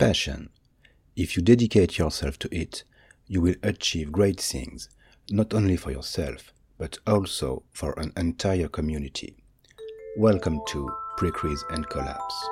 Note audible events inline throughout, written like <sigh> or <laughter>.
Passion. If you dedicate yourself to it, you will achieve great things, not only for yourself, but also for an entire community. Welcome to Precrease and Collapse.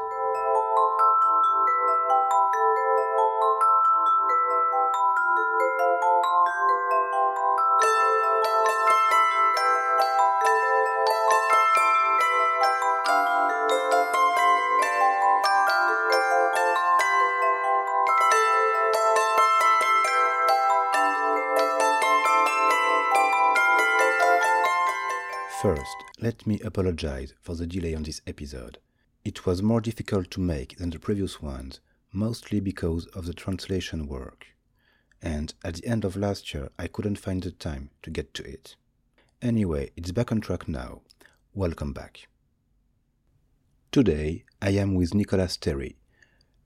Me apologize for the delay on this episode. It was more difficult to make than the previous ones, mostly because of the translation work. And at the end of last year, I couldn't find the time to get to it. Anyway, it's back on track now. Welcome back. Today, I am with Nicolas Terry.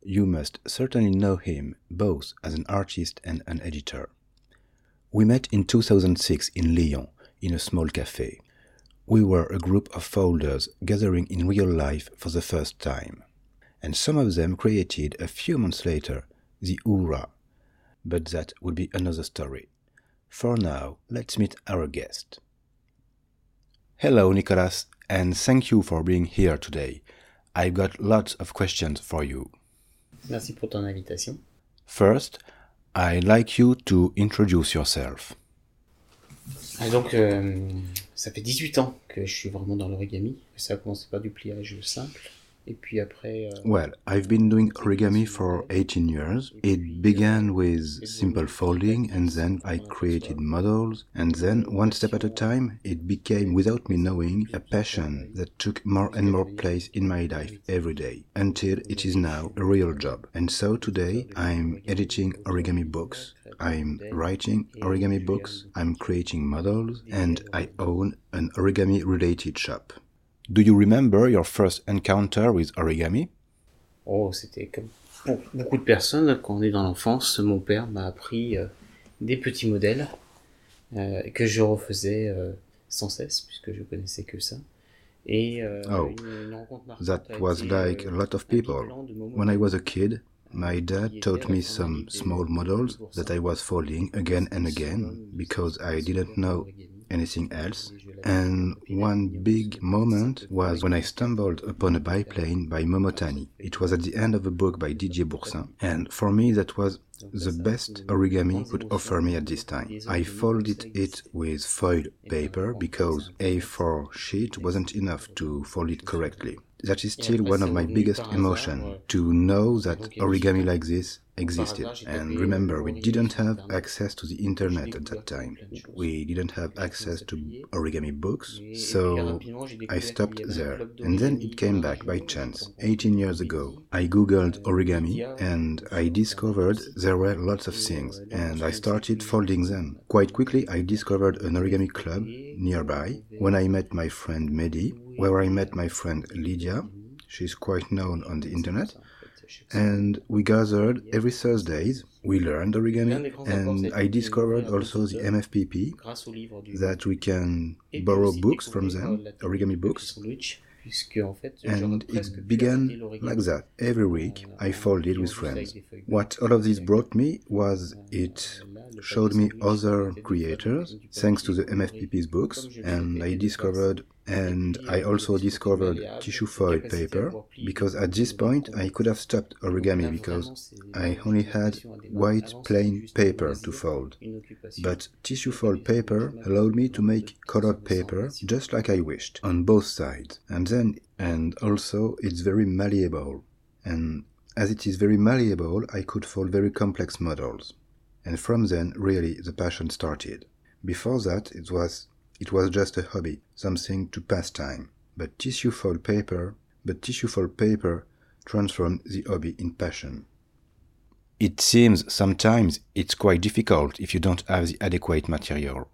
You must certainly know him both as an artist and an editor. We met in 2006 in Lyon in a small cafe. We were a group of folders gathering in real life for the first time, and some of them created a few months later the Oura. But that would be another story. For now, let's meet our guest. Hello, Nicolas, and thank you for being here today. I've got lots of questions for you. Merci pour ton invitation. First, I'd like you to introduce yourself. Ah, donc, euh, ça fait 18 ans que je suis vraiment dans l'origami. Ça a commencé par du pliage simple. Et puis après. Euh, Well, I've been doing origami for 18 years. It began with simple folding, and then I created models, and then, one step at a time, it became, without me knowing, a passion that took more and more place in my life every day, until it is now a real job. And so today, I'm editing origami books, I'm writing origami books, I'm creating models, and I own an origami related shop. Do you remember your first encounter with origami? Oh, c'était comme pour beaucoup de personnes, quand on est dans l'enfance, mon père m'a appris euh, des petits modèles euh, que je refaisais euh, sans cesse, puisque je connaissais que ça. Et euh, Oh, That was like euh, a lot of people. équivalent de moments When I was a kid, my dad taught me some small models that I was folding again and again because I didn't know anything else. And one big moment was when I stumbled upon a biplane by Momotani. It was at the end of a book by Didier Boursin, and for me that was the best origami could offer me at this time. I folded it with foil paper because A4 sheet wasn't enough to fold it correctly. That is still one of my biggest emotions to know that origami like this existed. And remember, we didn't have access to the internet at that time. We didn't have access to origami books, so I stopped there. And then it came back by chance. 18 years ago, I googled origami and I discovered there were lots of things, and I started folding them. Quite quickly, I discovered an origami club nearby when I met my friend Mehdi, where I met my friend Lydia. She's quite known on the internet. And we gathered every Thursdays. We learned origami, and I discovered also the MFPP that we can borrow books from them, origami books, and it began like that. Every week, I folded with friends. What all of this brought me was it showed me other creators thanks to the. MFPP's books, and I discovered. And I also discovered tissue la foil paper because at this point. I could have stopped origami because I only had l'occupation a démarré. white plain c'était juste un paper to fold. But tissue foil paper allowed me to make colored paper just like I wished on both sides. And then, and also, it's very malleable. And as it is very malleable, I could fold very complex models. And from then, really, the passion started. Before that, it was it was just a hobby, something to pass time. But tissue foil paper, but tissue foil paper transformed the hobby in passion. It seems sometimes it's quite difficult if you don't have the adequate material.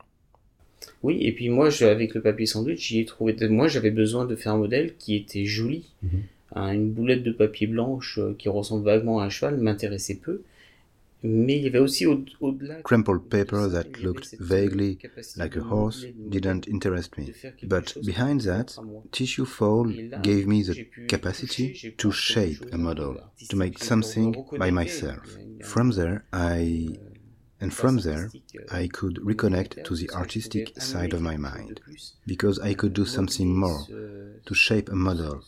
Oui, et puis moi, je, avec le papier sandwich, j'y ai trouvé. Moi, j'avais besoin de faire un modèle qui était joli. Mhm. Hein, une boulette de papier blanche euh, qui ressemble vaguement à un cheval m'intéressait peu. Crumpled paper that looked vaguely like a horse didn't interest me. But behind that, tissue fold gave me the capacity to shape a model, to make something by myself. From there, I and from there, I could reconnect to the artistic side of my mind, because I could do something more, to shape a model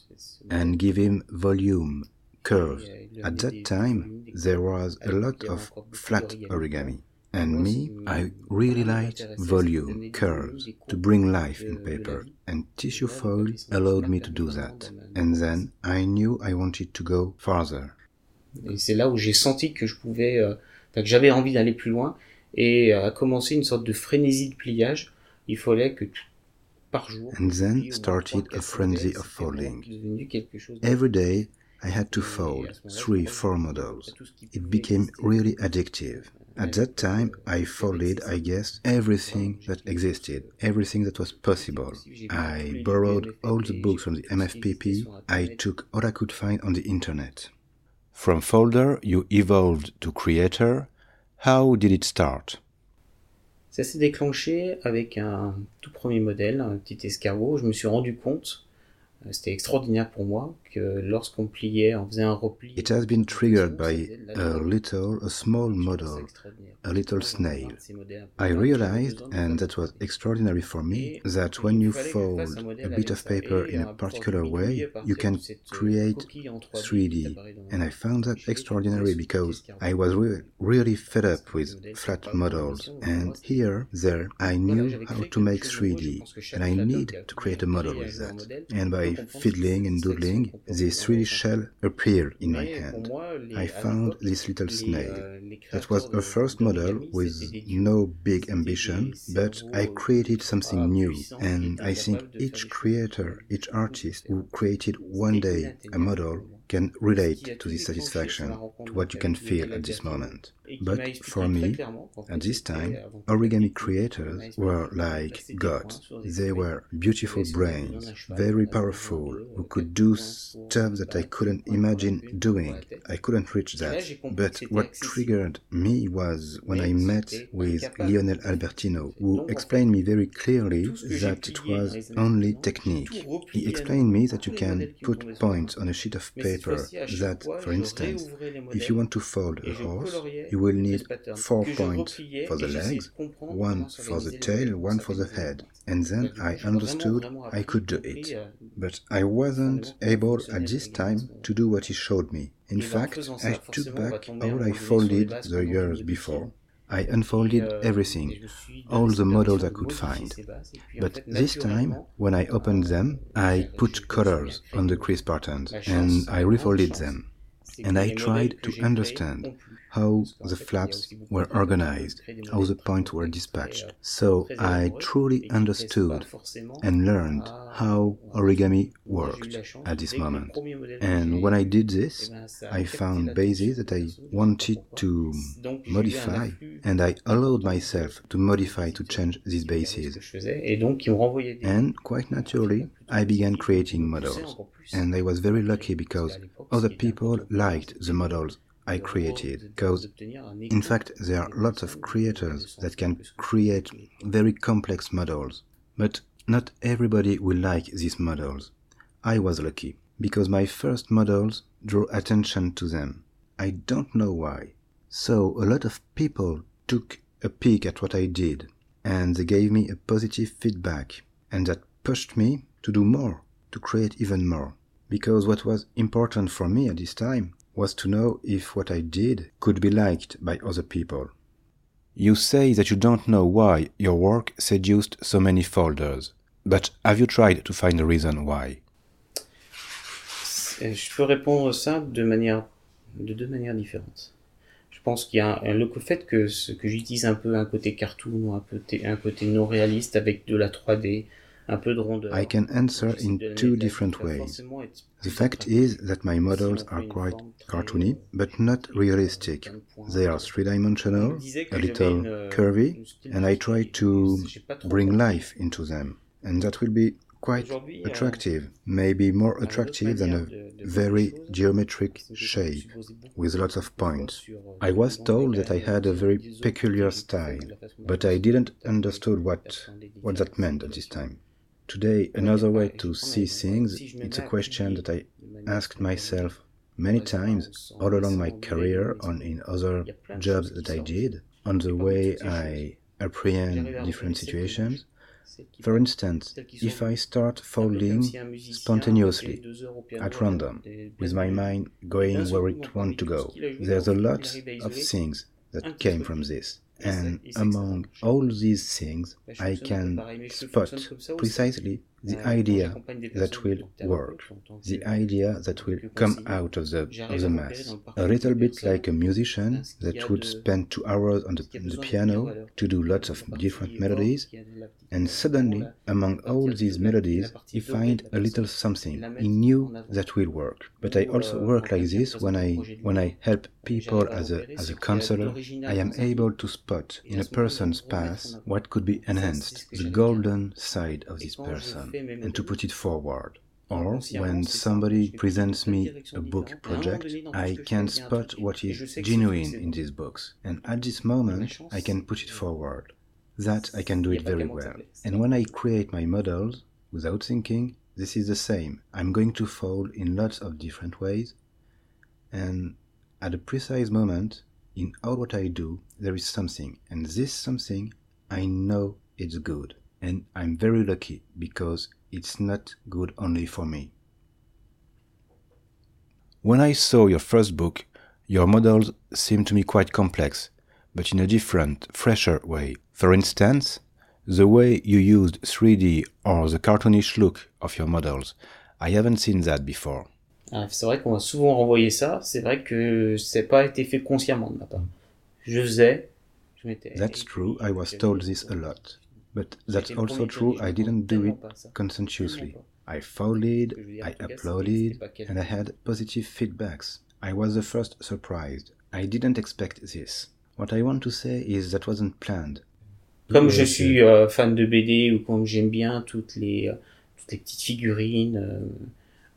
and give him volume, curves. At that time, there was a lot of flat origami. And me, I really liked volume, curves, to bring life in paper, and tissue foil allowed me to do that. And then I knew I wanted to go farther. Et c'est là où j'ai senti que je pouvais, euh, que j'avais envie d'aller plus loin et euh, à commencer une sorte de frénésie de pliage. Il fallait que tout, par jour. And then started a frenzy of folding. Every day I had to fold three, four models. It became really addictive. At that time, I folded, I guess, everything that existed, everything that was possible. I borrowed all the books from the MFPP, I took all I could find on the internet. From folder, you evolved to creator. How did it start? Ça s'est déclenché avec un tout premier modèle, un petit escargot. Je me suis rendu compte Euh, c'était extraordinaire pour moi que lorsqu'on pliait, on faisait un repli. It has been triggered by a little, a small model, a little snail. I realized, and that was extraordinary for me, that when you fold a bit of paper in a particular way, you can create 3D. And I found that extraordinary because I was re really fed up with flat models. And here, there, I knew how to make 3D, and I need to create a model with that. And by fiddling and doodling, this 3D shell appeared in my hand. I found this little snail. That was a first model with no big ambition, but I created something new. And I think each creator, each artist who created one day a model can relate to this satisfaction, to what you can feel at this moment. But for me, at this time, origami creators were like gods. They were beautiful brains, very powerful, who could do stuff that I couldn't imagine doing. I couldn't reach that. But what triggered me was when I met with Lionel Albertino, who explained me very clearly that it was only technique. He explained me that you can put points on a sheet of paper, that, for instance, if you want to fold a horse, you will need four points for the legs, one for the tail, one for the head. And then I understood I could do it. But I wasn't able at this time to do what he showed me. In fact, I took back all I folded the years before. I unfolded everything, all the models I could find. But this time, when I opened them, I put colors on the crisp patterns and I refolded them. And I tried to understand how the flaps were organized, how the points were dispatched. So I truly understood and learned how origami worked at this moment. And when I did this, I found bases that I wanted to modify, and I allowed myself to modify to change these bases. And quite naturally, I began creating models. And I was very lucky because other people liked the models I created. Because, in fact, there are lots of creators that can create very complex models. But not everybody will like these models. I was lucky because my first models drew attention to them. I don't know why. So a lot of people took a peek at what I did and they gave me a positive feedback and that pushed me to do more, to create even more. Because what was important for me at this time was to know if what I did could be liked by other people. You say that you don't know why your work seduced so many folders, but have you tried to find a reason why? Je peux répondre ça de manière, de deux manières différentes. Je pense qu'il y a un, le fait que, que j'utilise un peu un côté cartoon un, peu, un côté non réaliste avec de la 3D, I can answer in two different ways. The fact is that my models are quite cartoony, but not realistic. They are three-dimensional, a little curvy, and I try to bring life into them. And that will be quite attractive, maybe more attractive than a very geometric shape with lots of points. I was told that I had a very peculiar style, but I didn't understood what, what that meant at this time. Today, another way to see things, it's a question that I asked myself many times all along my career and in other jobs that I did, on the way I apprehend different situations. For instance, if I start folding spontaneously, at random, with my mind going where it wants to go, there's a lot of things that came from this. And among all these things, I can spot precisely the idea that will work, the idea that will come out of the, of the mass. A little bit like a musician that would spend two hours on the, on the piano to do lots of different melodies, and suddenly, among all these melodies, he finds a little something he knew that will work. But I also work like this when I when I help people as a as a counselor. I am able to spot in a person's past what could be enhanced, the golden side of this person and to put it forward. Or when somebody presents me a book project, I can spot what is genuine in these books, and at this moment I can put it forward. That I can do it very well. And when I create my models without thinking, this is the same. I'm going to fold in lots of different ways, and at a precise moment, in all what I do, there is something, and this something, I know it's good. And I'm very lucky because it's not good only for me. When I saw your first book, your models seemed to me quite complex, but in a different, fresher way. For instance, the way you used 3D or the cartoonish look of your models. I haven't seen that before. Ah, c'est vrai qu'on m'a souvent renvoyé ça. C'est vrai que c'est pas été fait consciemment de ma part. Je faisais, je m'étais. That's true. I was told this a lot. But that's also true, I didn't do it conscientiously. I folded, I uploaded, and I had positive feedbacks. I was the first surprised. I didn't expect this. What I want to say is that wasn't planned. Comme je suis euh, fan de BD ou comme j'aime bien toutes les, euh, toutes les petites figurines, euh,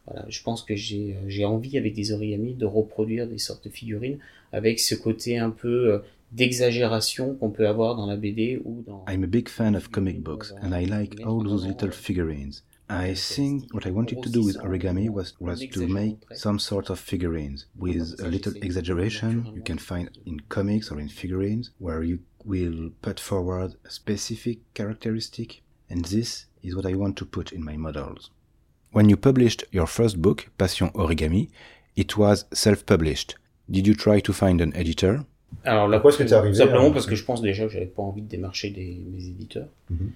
voilà, je pense que j'ai euh, j'ai envie avec des origamis de reproduire des sortes de figurines avec ce côté un peu euh, d'exagération qu'on peut avoir dans la BD ou dans. I'm a big fan of comic books euh, and I like all those little figurines. I think what I wanted to do with origami was, was to make some sort of figurines with a little exaggeration you can find in comics or in figurines where you will put forward a specific characteristic and this is what I want to put in my models. When you published your first book, Passion Origami, it was self-published. Did you try to find an editor? Alors là, Pourquoi est-ce que t'es arrivé simplement à- parce que je pense déjà que j'avais pas envie de démarcher des, mes éditeurs Mhm.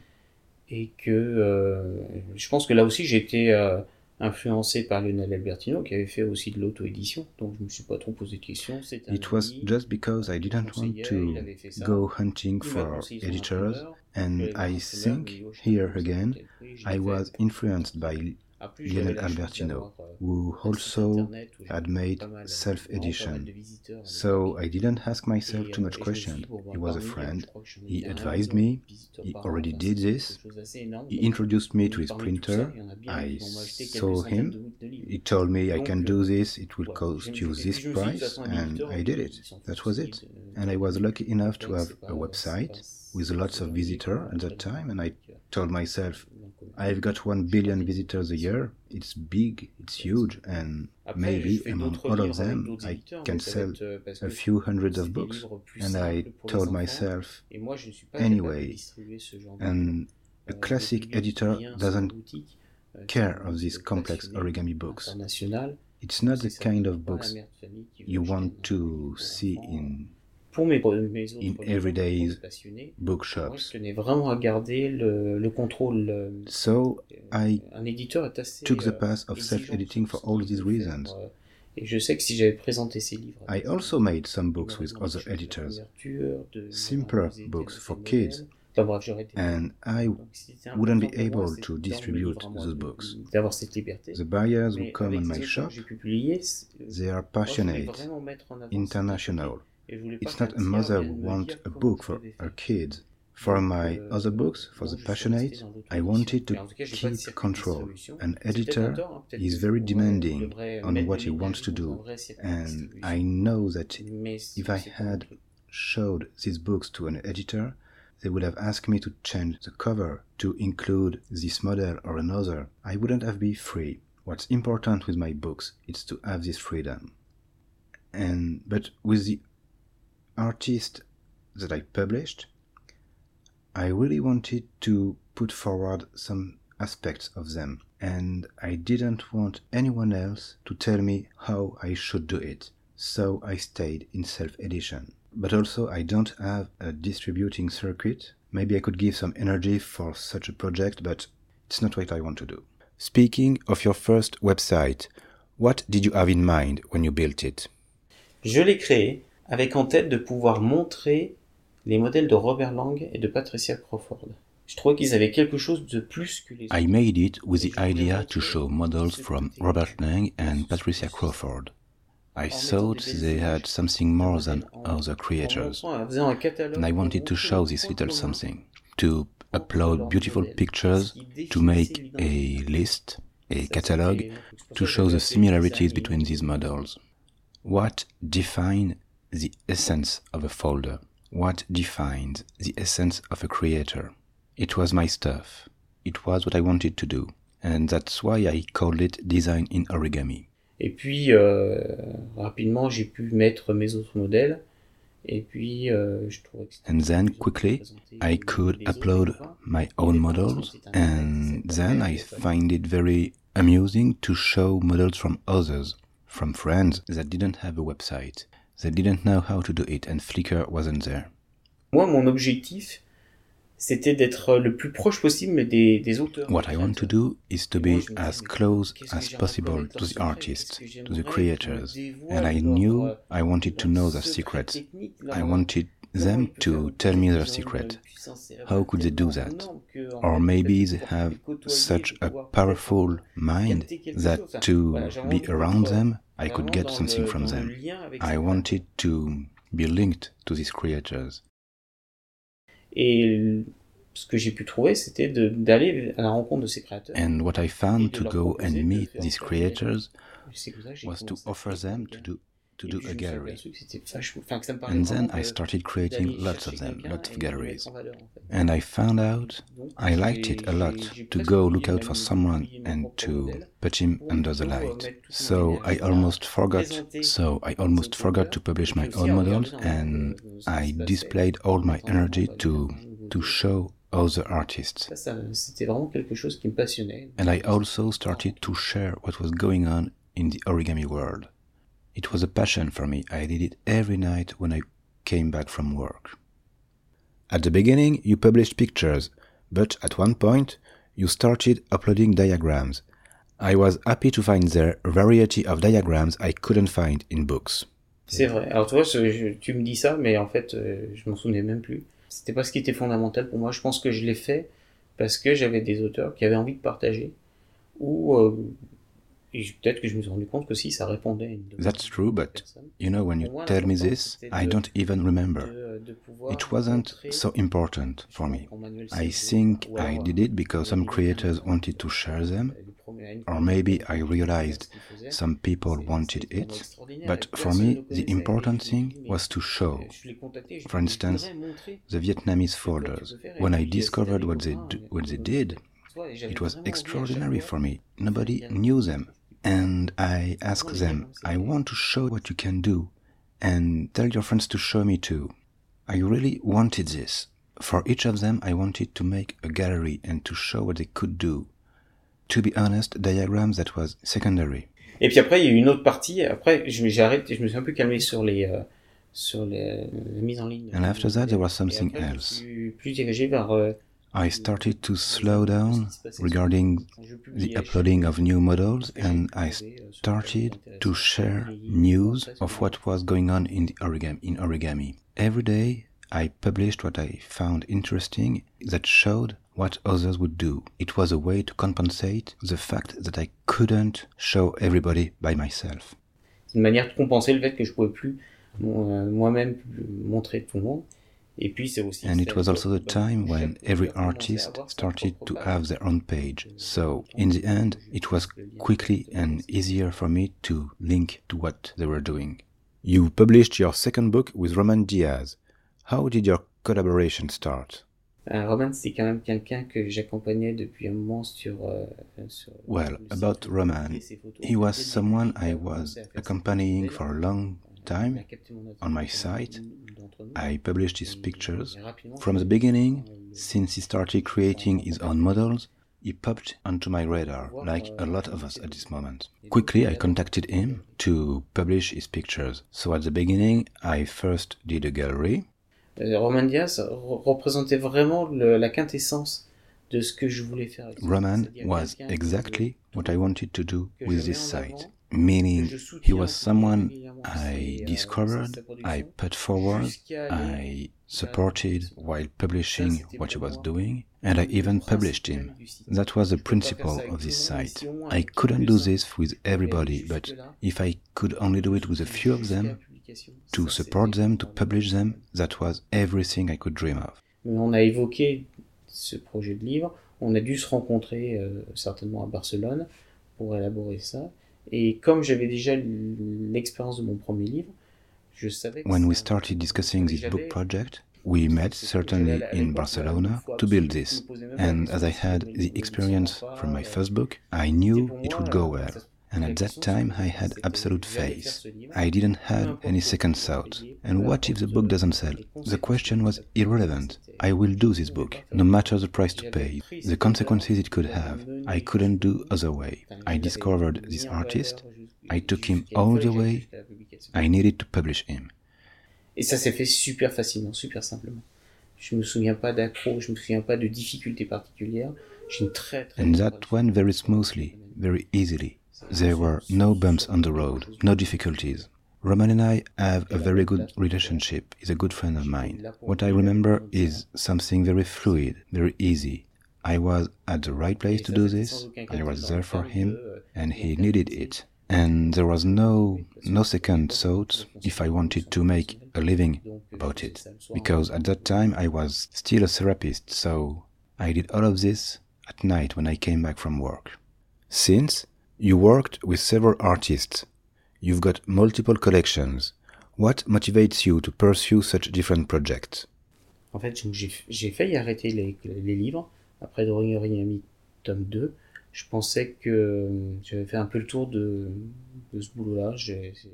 et que euh, je pense que là aussi j'ai été euh, influencé par Lionel Albertino qui avait fait aussi de l'auto-édition donc je me suis pas trop posé de questions. It was just because I didn't want to go hunting for editors, and I think here again I was influenced by Lionel Albertino, euh, who also internet où j'avais had made pas mal, euh, self-edition. vraiment pas mal de visiteurs à So. I didn't ask myself too euh, much et je me suis questions. dit, bon, bah, He was a euh, friend. je crois que j'en ai He advised me. He already did this. quelque chose d'assez énorme. He introduced me to his printer. ça, il y en a bien I qui m'ont acheté quelques saw him. de- de livres. He told me I can euh, do this, it will cost you this et puis je me suis dit, de toute price, and I did it. That was it. And I was lucky enough to have a website with lots of visitors at that time, and I euh, told myself, euh, I've got one billion visitors a year. It's big, it's huge, and maybe among all of them, I can mais ça va sell euh, a few hundreds of books. And I simples pour les told myself, moi, je ne suis pas capable de anyway, distribuer ce genre de and a Euh, classic editor doesn't euh, care of these complex origami books. It's not the kind of books mère de famille qui veut you want to see in Pour mes, mes autres in everyday everyday's pour les passionnés, moi, je bookshops. tenais vraiment à garder le, le contrôle. euh, So euh, I est assez took the euh, path of self-editing for all these reasons. euh, Et je sais que si j'avais présenté ces livres, I also made some books with other choses, de la editors, simpler books for kids, Enfin bref, j'aurais été- and I wouldn't be important pour moi, able to distribute livres à moi those books. D'avoir cette liberté. the buyers who come in my shop, que j'ai pu publier, c'est- euh, they are moi, je voulais passionate, vraiment mettre en avant cette international. Liberté. Et je voulais pas It's not a mother who wants a book for her kids For my other books, for The Passionate, I wanted to keep control. An editor is very demanding on what he wants to do, and I know that if I had showed these books to an editor, they would have asked me to change the cover to include this model or another. I wouldn't have been free. What's important with my books is to have this freedom. And but with the artist that I published, I really wanted to put forward some aspects of them, and I didn't want anyone else to tell me how I should do it. So I stayed in self edition. But also, I don't have a distributing circuit. Maybe I could give some energy for such a project, but it's not what I want to do. Speaking of your first website, what did you have in mind when you built it? Je l'ai créé avec en tête de pouvoir montrer les modèles de Robert Lang et de Patricia Crawford. Je trouvais qu'ils avaient quelque chose de plus que les I made it with the idea to show models from Robert Lang and Patricia Crawford. I thought they had something more than other creators, and I wanted to show this little something, to upload beautiful pictures, to make a list, a catalog, to show the similarities between these models. What defines the essence of a folder? What defines the essence of a creator? It was my stuff. It was what I wanted to do. And that's why I called it design in origami. Et puis, euh, rapidement, j'ai pu mettre mes autres modèles. Et puis, euh, je trouvais que And then quickly, I could upload my own models. And then I find it very amusing to show models from others, from friends that didn't have a website. They didn't know how to do it, and Flickr wasn't there. Moi, mon objectif, c'était d'être le plus proche possible des, des auteurs. What I want to do is to be as close as possible to the artists, to the creators. And I knew I wanted to know their secrets. I wanted them to tell me their secret. How could they do that? Or maybe they have such a powerful mind that to be around them, I could get something from them. I wanted to be linked to these creators. Et ce que j'ai pu trouver, c'était d'aller à la rencontre de ces créateurs. And what I found to go and meet these creators was to offer them to do to do a gallery. And then I started creating lots of them, lots of galleries. And I found out I liked it a lot to go look out for someone and to put him under the light. So I almost forgot so I almost forgot to publish my own models and I displayed all my energy to to show other artists. And I also started to share what was going on in the origami world. It was a passion for me. I did it every night when I came back from work. At the beginning, you published pictures, but at one point, you started uploading diagrams. I was happy to find there a variety of diagrams I couldn't find in books. C'est vrai. Alors, tu vois, je, tu me dis ça, mais en fait, euh, je m'en souvenais même plus. C'était pas ce qui était fondamental pour moi. Je pense que je l'ai fait parce que j'avais des auteurs qui avaient envie de partager ou euh, peut-être que je me suis rendu compte que si ça répondait à une That's true, but you know, when you tell me this, I don't even remember. It wasn't so important for me. I think I did it because some creators wanted to share them, or maybe I realized some people wanted it. But for me, the important thing was to show. For instance, the Vietnamese folders. When I discovered what they, what they did, it was extraordinary for me. Nobody knew them. And I asked them, I want to show what you can do, and tell your friends to show me too. I really wanted this. For each of them, I wanted to make a gallery and to show what they could do. To be honest, diagrams that was secondary. Et puis après, il y a eu une autre partie. Après, j'ai arrêté, je me suis un peu calmé sur les, euh, sur les, les mises en ligne. And after that, there was something else. Plus, plus dirigé vers euh, I started to slow down regarding the uploading of new models and I started to share news of what was going on in origami in origami. Every day I published what I found interesting that showed what others would do. It was a way to compensate the fact that I couldn't show everybody by myself. C'est une manière de compenser le fait que je pouvais plus euh, moi-même montrer tout le monde. And it was also the time when every artist started to have their own page. So, in the end, it was quickly and easier for me to link to what they were doing. You published your second book with Roman Diaz. How did your collaboration start? Uh, Roman, c'est quand même quelqu'un que j'accompagnais depuis un moment uh, sur Well, about Roman, he was someone I was accompanying for a long time on my site. I published his uh, pictures. From the beginning, since he started creating his own models, he popped onto my radar, like uh, a lot of us at this moment. Quickly, I contacted him to publish his pictures. So at the beginning, I first did a gallery. Euh, Roman Diaz représentait vraiment la quintessence de ce que je voulais faire. Roman was exactly what I wanted to do with this site. Meaning he was someone I discovered, I put forward, I supported while publishing what he was doing, and I even published him. That was the principle of this site. I couldn't do this with everybody, but if I could only do it with a few of them, to support them, to publish them, that was everything I could dream of. On a évoqué ce projet de livre, on a dû se rencontrer euh, certainement à Barcelone pour élaborer ça. Et comme j'avais déjà l'expérience de mon premier livre, je savais que When we started discussing this book project, we met certainly in Barcelona to build this. And as I had the experience from my first book, I knew it would go well and at that time I had absolute faith. I didn't have any second thought. And what if the book doesn't sell? The question was irrelevant. I will do this book, no matter the price to pay, the consequences it could have. I couldn't do other way. I discovered this artist. I took him all the way. I needed to publish him. Et ça s'est fait super facilement, super simplement. Je me souviens pas d'accro, je me souviens pas de difficultés particulières. J'ai une très très. And that went very smoothly, very easily. There were no bumps on the road, no difficulties. Roman and I have a very good relationship. He's a good friend of mine. What I remember is something very fluid, very easy. I was at the right place to do this. I was there for him, and he needed it. And there was no no second thought if I wanted to make a living about it, because at that time I was still a therapist, so I did all of this at night when I came back from work. Since you worked with several artists. You've got multiple collections. What motivates you to pursue such different projects? En fait, j'ai failli arrêter les, les, livres après Drawing Origami tome 2. Je pensais que euh, j'avais fait un peu le tour de, de ce boulot-là.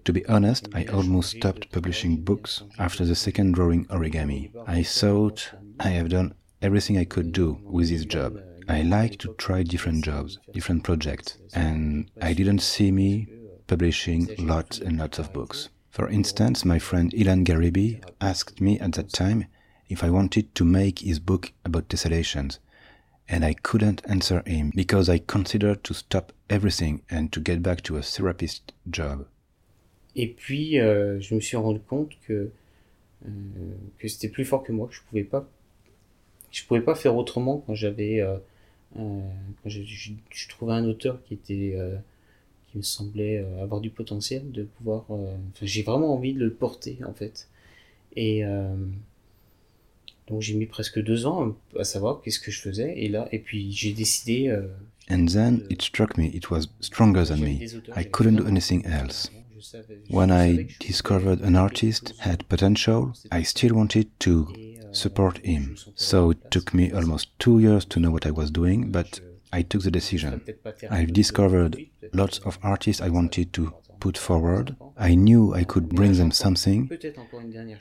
To be honest, I almost stopped publishing books after the second Drawing Origami. I thought I have done everything I could do with this job. Euh, I like to try different jobs, different projects, and I didn't see me publishing lots and lots of books. For instance, my friend Ilan Garibi asked me at that time if I wanted to make his book about tessellations, and I couldn't answer him because I considered to stop everything and to get back to a therapist job. Et puis, euh, je me suis rendu compte que, euh, que c'était plus fort que moi, que je pouvais pas, je pouvais pas faire autrement quand j'avais euh, Euh, je, trouvais un auteur qui était euh, qui me semblait euh, avoir du potentiel de pouvoir j'ai vraiment envie de le porter en fait. Et donc j'ai mis presque deux ans à savoir qu'est-ce que je faisais. Et là et puis j'ai décidé And then it struck me it was stronger than me. I couldn't do anything else. When I discovered an artist had potential, I still wanted to support him. So it took me almost two years to know what I was doing, but I took the decision. I've discovered lots of artists I wanted to put forward. I knew I could bring them something,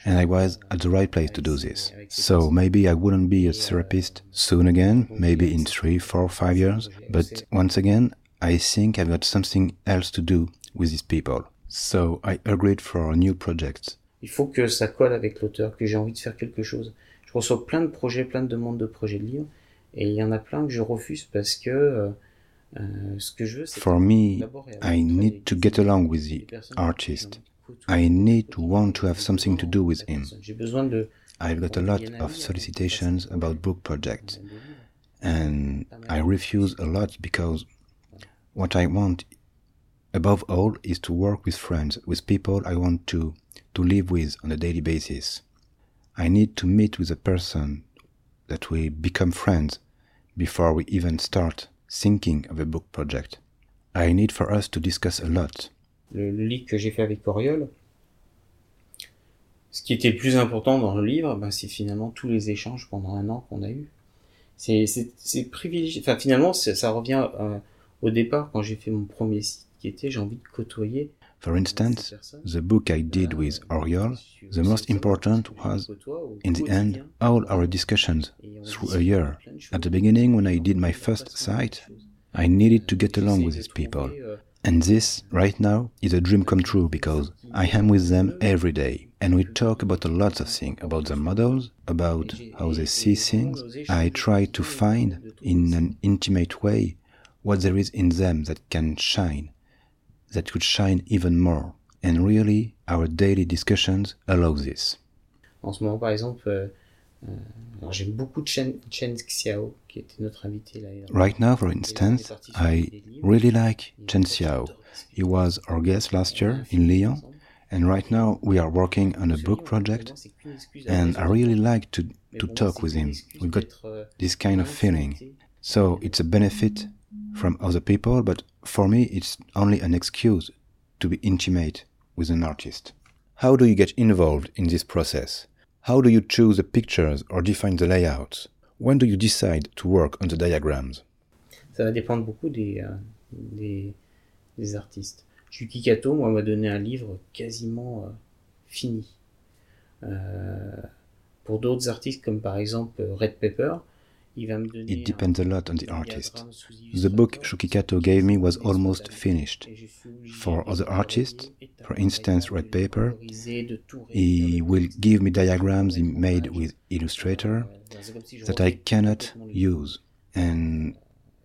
and I was at the right place to do this. So maybe I wouldn't be a therapist soon again, maybe in three, four, five years, but once again, I think I've got something else to do with these people. So I agreed for a new project. Il faut que ça colle avec l'auteur, que j'ai envie de faire quelque chose. Je reçois plein de projets, plein de demandes de projets de livres, et il y en a plein que je refuse parce que euh, ce que je veux, c'est For me, I need to get along with the artist. I need to want to have something to do with him. J'ai besoin de I've got a lot of solicitations about book projects, and I refuse a lot because what I want above all is to work with friends, with people I want to to live with on a daily basis. I need to meet with a person that we become friends before we even start thinking of a book project. I need for us to discuss a lot. Le, le livre que j'ai fait avec Oriol, ce qui était le plus important dans le livre, ben, c'est finalement tous les échanges pendant un an qu'on a eu. C'est, c'est, privilégié. Enfin, finalement, ça revient euh, au départ quand j'ai fait mon premier site, qui était j'ai envie de côtoyer. For instance, the book I did with Oriol, the most important was, in the end, all our discussions through a year. At the beginning, when I did my first site, I needed to get along with these people. And this, right now, is a dream come true because I am with them every day. And we talk about a lot of things about the models, about how they see things. I try to find, in an intimate way, what there is in them that can shine, that could shine even more. And really, our daily discussions allow this. En ce moment, par exemple, euh, Alors j'aime beaucoup Chen, Chen Xiao, qui était notre invité là. Right now, for instance, I really like Chen Xiao. He was our guest last year in Lyon, and right now we are working on a book project, and I really like to, to talk with him. We've got this kind of feeling. So it's a benefit from other people, but for me it's only an excuse to be intimate with an artist. How do you get involved in this process? How do you choose the pictures or define the layouts? When do you decide to work on the diagrams? Ça va dépendre beaucoup des, euh, des, des, artistes. Yuki Kato, moi, m'a donné un livre quasiment euh, fini. Euh, pour d'autres artistes, comme par exemple euh, Red Pepper, It depends a lot on the artist. The book Yuki Kato gave me was almost finished. For other artists, for instance Red Paper, he will give me diagrams he made with Illustrator that I cannot use. And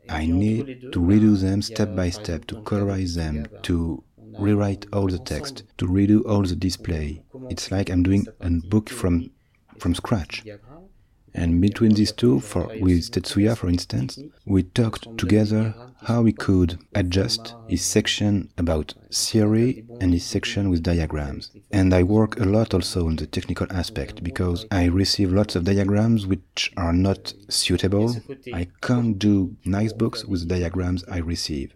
I need to redo them step by step, to colorize them, to rewrite all the text, to redo all the display. It's like I'm doing a book from, from scratch. And between these two, for, with Tetsuya, for instance, we talked together how we could adjust his section about theory and his section with diagrams. And I work a lot also on the technical aspect because I receive lots of diagrams which are not suitable. I can't do nice books with diagrams I receive.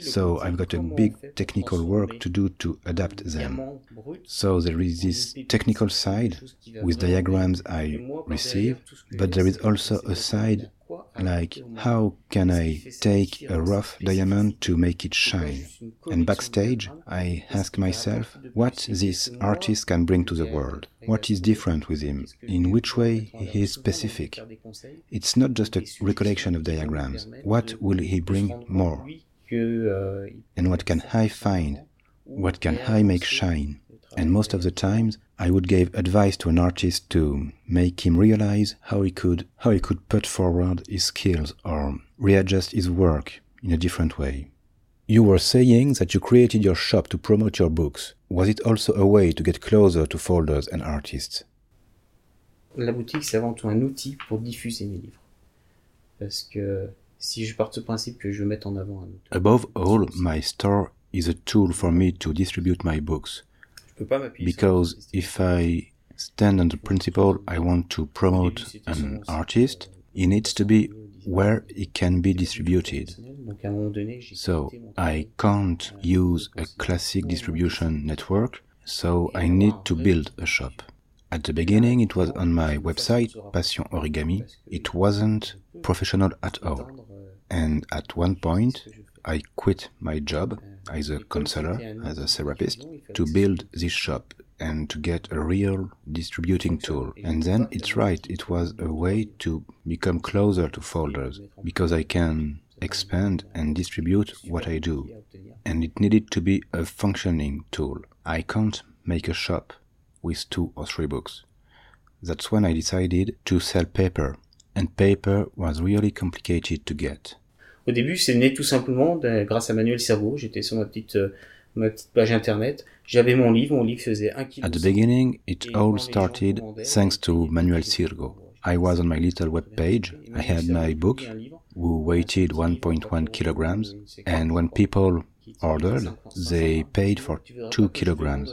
So I've got a big technical work to do to adapt them. So there is this technical side with diagrams I receive, but there is also a side like how can I take a rough diamond to make it shine? And backstage, I ask myself what this artist can bring to the world. What is different with him? In which way he is specific? It's not just a recollection of diagrams. What will he bring more? And what can I find? What can I make shine? And most of the times, I would give advice to an artist to make him realize how he could how he could put forward his skills or readjust his work in a different way. You were saying that you created your shop to promote your books. Was it also a way to get closer to folders and artists? La boutique, c'est avant tout un outil pour diffuser mes livres. Parce que si je pars du principe que je veux mettre en avant un auteur. Above all, my store is a tool for me to distribute my books. Because if I stand on the principle I want to promote an artist, it needs to be where it can be distributed. So I can't use a classic distribution network, so I need to build a shop. At the beginning, it was on my website, Passion Origami. It wasn't professional at all. And at one point, I quit my job as a counselor, as a therapist, to build this shop and to get a real distributing tool. And then it's right, it was a way to become closer to folders because I can expand and distribute what I do. And it needed to be a functioning tool. I can't make a shop with two or three books. That's when I decided to sell paper, and paper was really complicated to get. Au début, c'est né tout simplement grâce à Manuel Cerveau. J'étais sur ma petite, euh, ma petite page internet. J'avais mon livre. Mon livre faisait 1 kg. At the beginning, it all started thanks to Manuel Cirgo. I was on my little web page. I had my book, who weighted 1.1 kilograms, and when people ordered, they paid for two kilograms.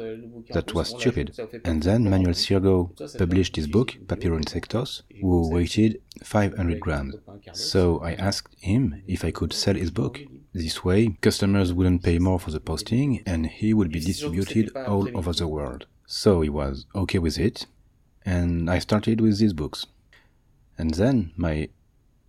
That was stupid. And then Manuel Sirgo published his book, Papiro Insectos, who weighted 500 grams. So I asked him if I could sell his book. This way, customers wouldn't pay more for the posting and he would be distributed all over the world. So he was okay with it, and I started with these books. And then my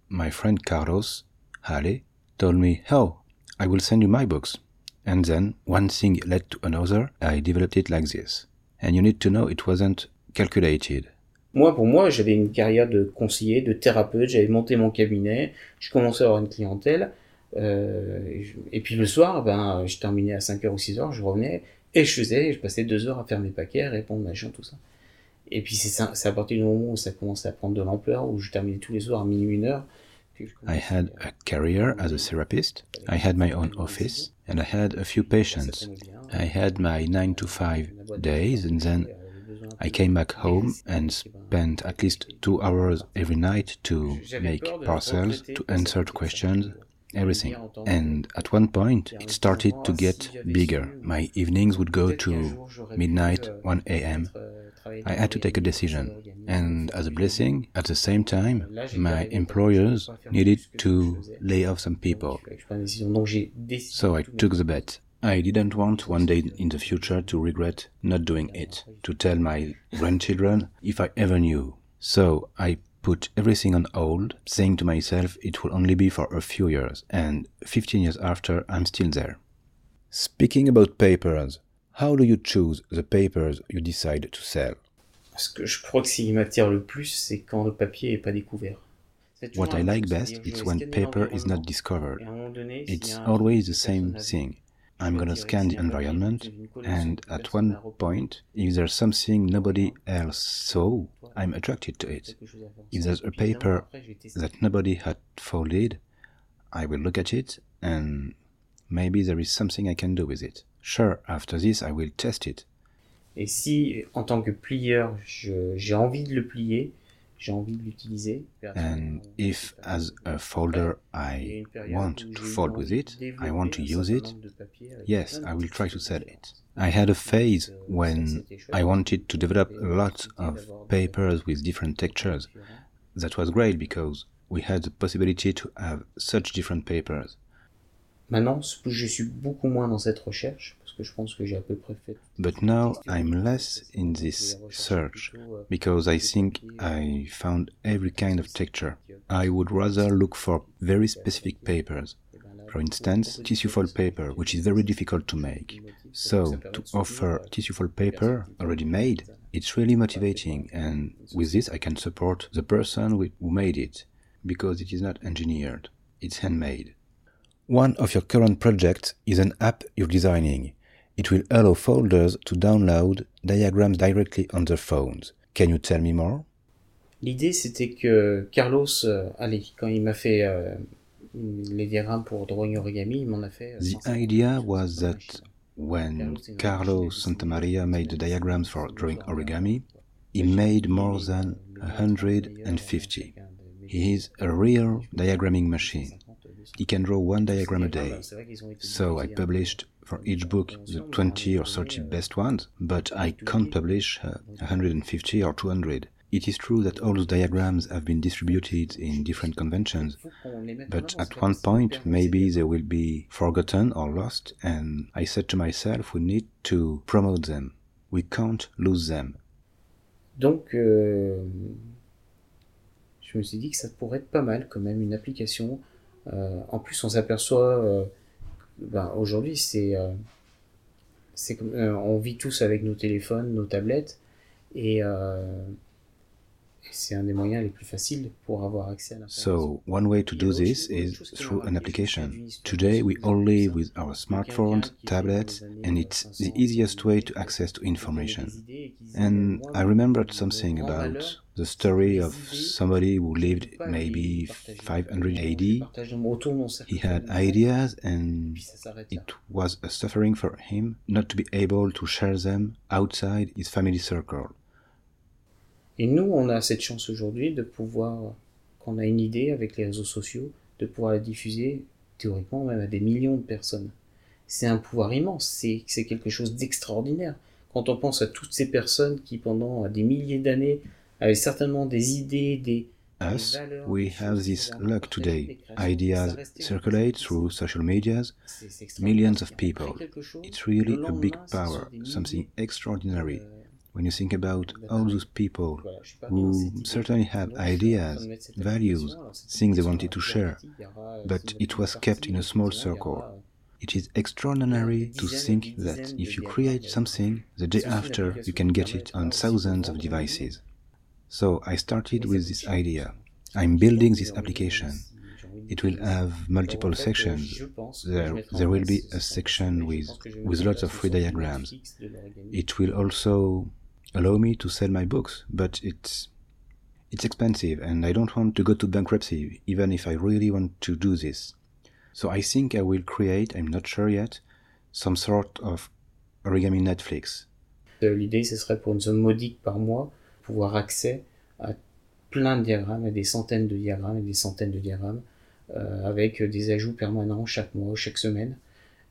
my friend Carlos Hale told me, "Oh, I will send you my books." And then one thing led to another. I developed it like this. And you need to know it wasn't calculated. Moi, pour moi, j'avais une carrière de conseiller, de thérapeute. J'avais monté mon cabinet. Je commençais à avoir une clientèle. Euh, et puis le soir, ben, je terminais à 5h ou 6h, je revenais et je faisais, je passais deux heures à faire mes paquets, à répondre, machin, tout ça. Et puis c'est à partir du moment où ça commençait à prendre de l'ampleur, où je terminais tous les soirs à minuit, une heure. I had a career as a therapist. I had my own office and I had a few patients. I had my 9 to 5 days and then I came back home and spent at least two hours every night to make parcels, to answer to questions, everything. And at one point, it started to get bigger. My evenings would go to midnight, 1 a.m. I had to take a decision. And as a blessing, at the same time, my employers needed to lay off some people. So I took the bet. I didn't want one day in the future to regret not doing it, to tell my grandchildren if I ever knew. So I put everything on hold, saying to myself it will only be for a few years, and 15 years after, I'm still there. Speaking about papers, how do you choose the papers you decide to sell? Ce que je crois que ce qui m'attire le plus, c'est quand le papier n'est pas découvert. What I like best is when paper is not discovered. It's always the same thing. I'm gonna scan the environment, and at one point, if there's something nobody else saw, I'm attracted to it. If there's a paper that nobody had folded, I will look at it, and maybe there is something I can do with it. Sure, after this, I will test it. Et si, en tant que plieur, j'ai envie de le plier, j'ai envie de l'utiliser. And if, as a folder, I want to fold with it, I want to use it, yes, I will try to sell it. I had a phase when I wanted to develop a lot of papers with different textures. That was great because we had the possibility to have such different papers. Maintenant, je suis beaucoup moins dans cette recherche parce que je pense que j'ai à peu près fait. But now I'm less in this search because I think I found every kind of texture. I would rather look for very specific papers. For instance, tissue foil paper, which is very difficult to make. So, to offer tissue foil paper already made, it's really motivating, and with this I can support the person who made it because it is not engineered, it's handmade. One of your current projects is an app you're designing. It will allow folders to download diagrams directly on their phones. Can you tell me more? L'idée, c'était que Carlos, euh, allez, quand il m'a fait euh, les diagrammes pour Drawing Origami, il m'en a fait. Euh, the idea was that when Carlos Santamaria made the diagrams for Drawing Origami, he made more than 150. He is a real diagramming machine. He can draw one diagram a day. So I published for each book the 20 or 30 best ones, but I can't publish uh, 150 or 200. It is true that all those diagrams have been distributed in different conventions, but at one point maybe they will be forgotten or lost, and I said to myself, we need to promote them. We can't lose them. Donc, euh, je me suis dit que ça pourrait être pas mal quand même une application Euh, en plus, on s'aperçoit, euh, ben, aujourd'hui, c'est, euh, c'est on vit tous avec nos téléphones, nos tablettes, et So, one way to do this is through an application. Today we all live with our smartphones, tablets, and it's the easiest way to access to information. And I remembered something about the story of somebody who lived maybe 500 AD. He had ideas and it was a suffering for him not to be able to share them outside his family circle. Et nous, on a cette chance aujourd'hui de pouvoir, quand on a une idée avec les réseaux sociaux, de pouvoir la diffuser théoriquement même à des millions de personnes. c'est un pouvoir immense, c'est quelque chose d'extraordinaire. Quand on pense à toutes ces personnes qui, pendant des milliers d'années, avaient certainement des idées, des, Us, we have this luck today. Ideas circulate through social medias, millions of people. It's really a big power, something extraordinary. Euh, when you think about all those people who certainly have ideas, values, things they wanted to share, but it was kept in a small circle. It is extraordinary to think that if you create something, the day after you can get it on thousands of devices. So I started with this idea. I'm building this application. It will have multiple sections. There, there will be a section with, with lots of free diagrams. It will also allow me to sell my books, but it's it's expensive and I don't want to go to bankruptcy even if I really want to do this. So I think I will create, I'm not sure yet, some sort of origami Netflix. Euh, l'idée, ce serait pour une somme modique par mois, pouvoir accès à plein de diagrammes, à des centaines de diagrammes et des centaines de diagrammes, euh, avec des ajouts permanents chaque mois, chaque semaine.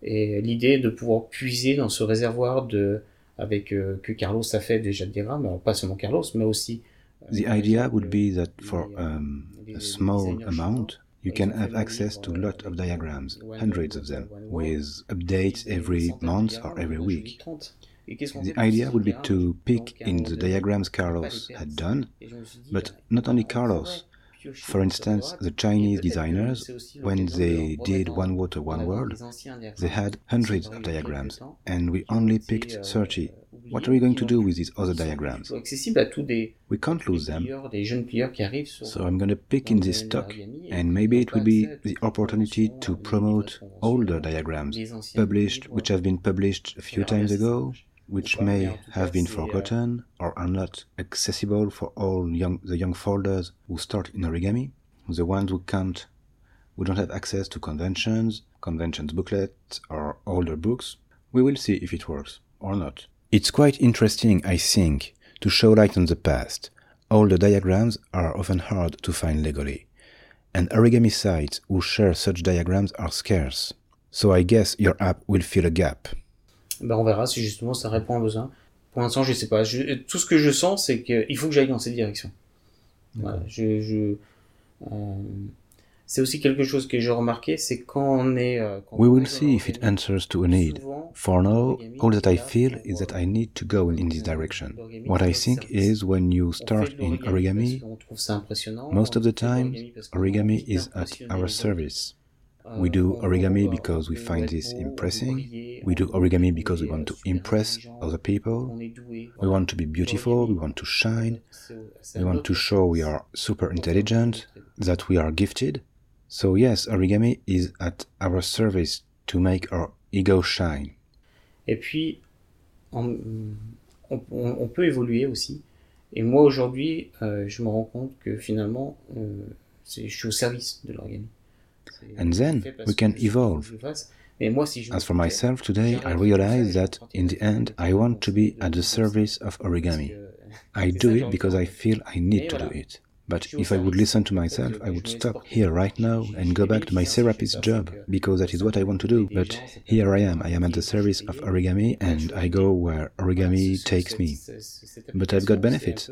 Et l'idée de pouvoir puiser dans ce réservoir de, avec euh, que Carlos a fait déjà diagrammes, alors pas seulement Carlos, mais aussi. Euh, the idea would be that for um, a small amount, you can have access to a lot of diagrams, hundreds of them, with updates every month or every week. The idea would be to pick in the diagrams Carlos had done, but not only Carlos, for instance, the Chinese designers, when they did One Water, One World, they had hundreds of diagrams, and we only picked 30. What are we going to do with these other diagrams? We can't lose them. So I'm going to pick in this stock, and maybe it will be the opportunity to promote older diagrams, published, which have been published a few times ago, which may have been forgotten or are not accessible for all young, the young folders who start in origami, the ones who can't, who don't have access to conventions, conventions booklets, or older books. We will see if it works or not. It's quite interesting, I think, to show light on the past. All the diagrams are often hard to find legally, and origami sites who share such diagrams are scarce. So I guess your app will fill a gap. Ben on verra si justement ça répond à un besoin. Pour l'instant, je sais pas. tout ce que je sens, c'est qu'il faut que j'aille dans cette direction. Voilà, je, je euh, c'est aussi quelque chose que j'ai remarqué, c'est quand on est. Euh, quand We will see if it answers to a need. For now, all that I feel is that I need to go in this direction. What I think is when you start in origami, most of the time, origami is at our service. We do uh, origami because we find this impressing. We do origami because we want to impress other people. We want to be beautiful, we want to shine. We want to show we are super intelligent, that we are gifted. So, yes, origami is at our service to make our ego shine. Et puis, on, on, on peut évoluer aussi. Et moi, aujourd'hui, euh, je me rends compte que finalement, euh, je suis au service de l'origami. And then we can evolve. As for myself today, I realize that in the end, I want to be at the service of origami. I do it because I feel I need to do it. But if I would listen to myself, I would stop here right now and go back to my therapist job because that is what I want to do. But here I am, I am at the service of origami and I go where origami takes me. But I've got benefits.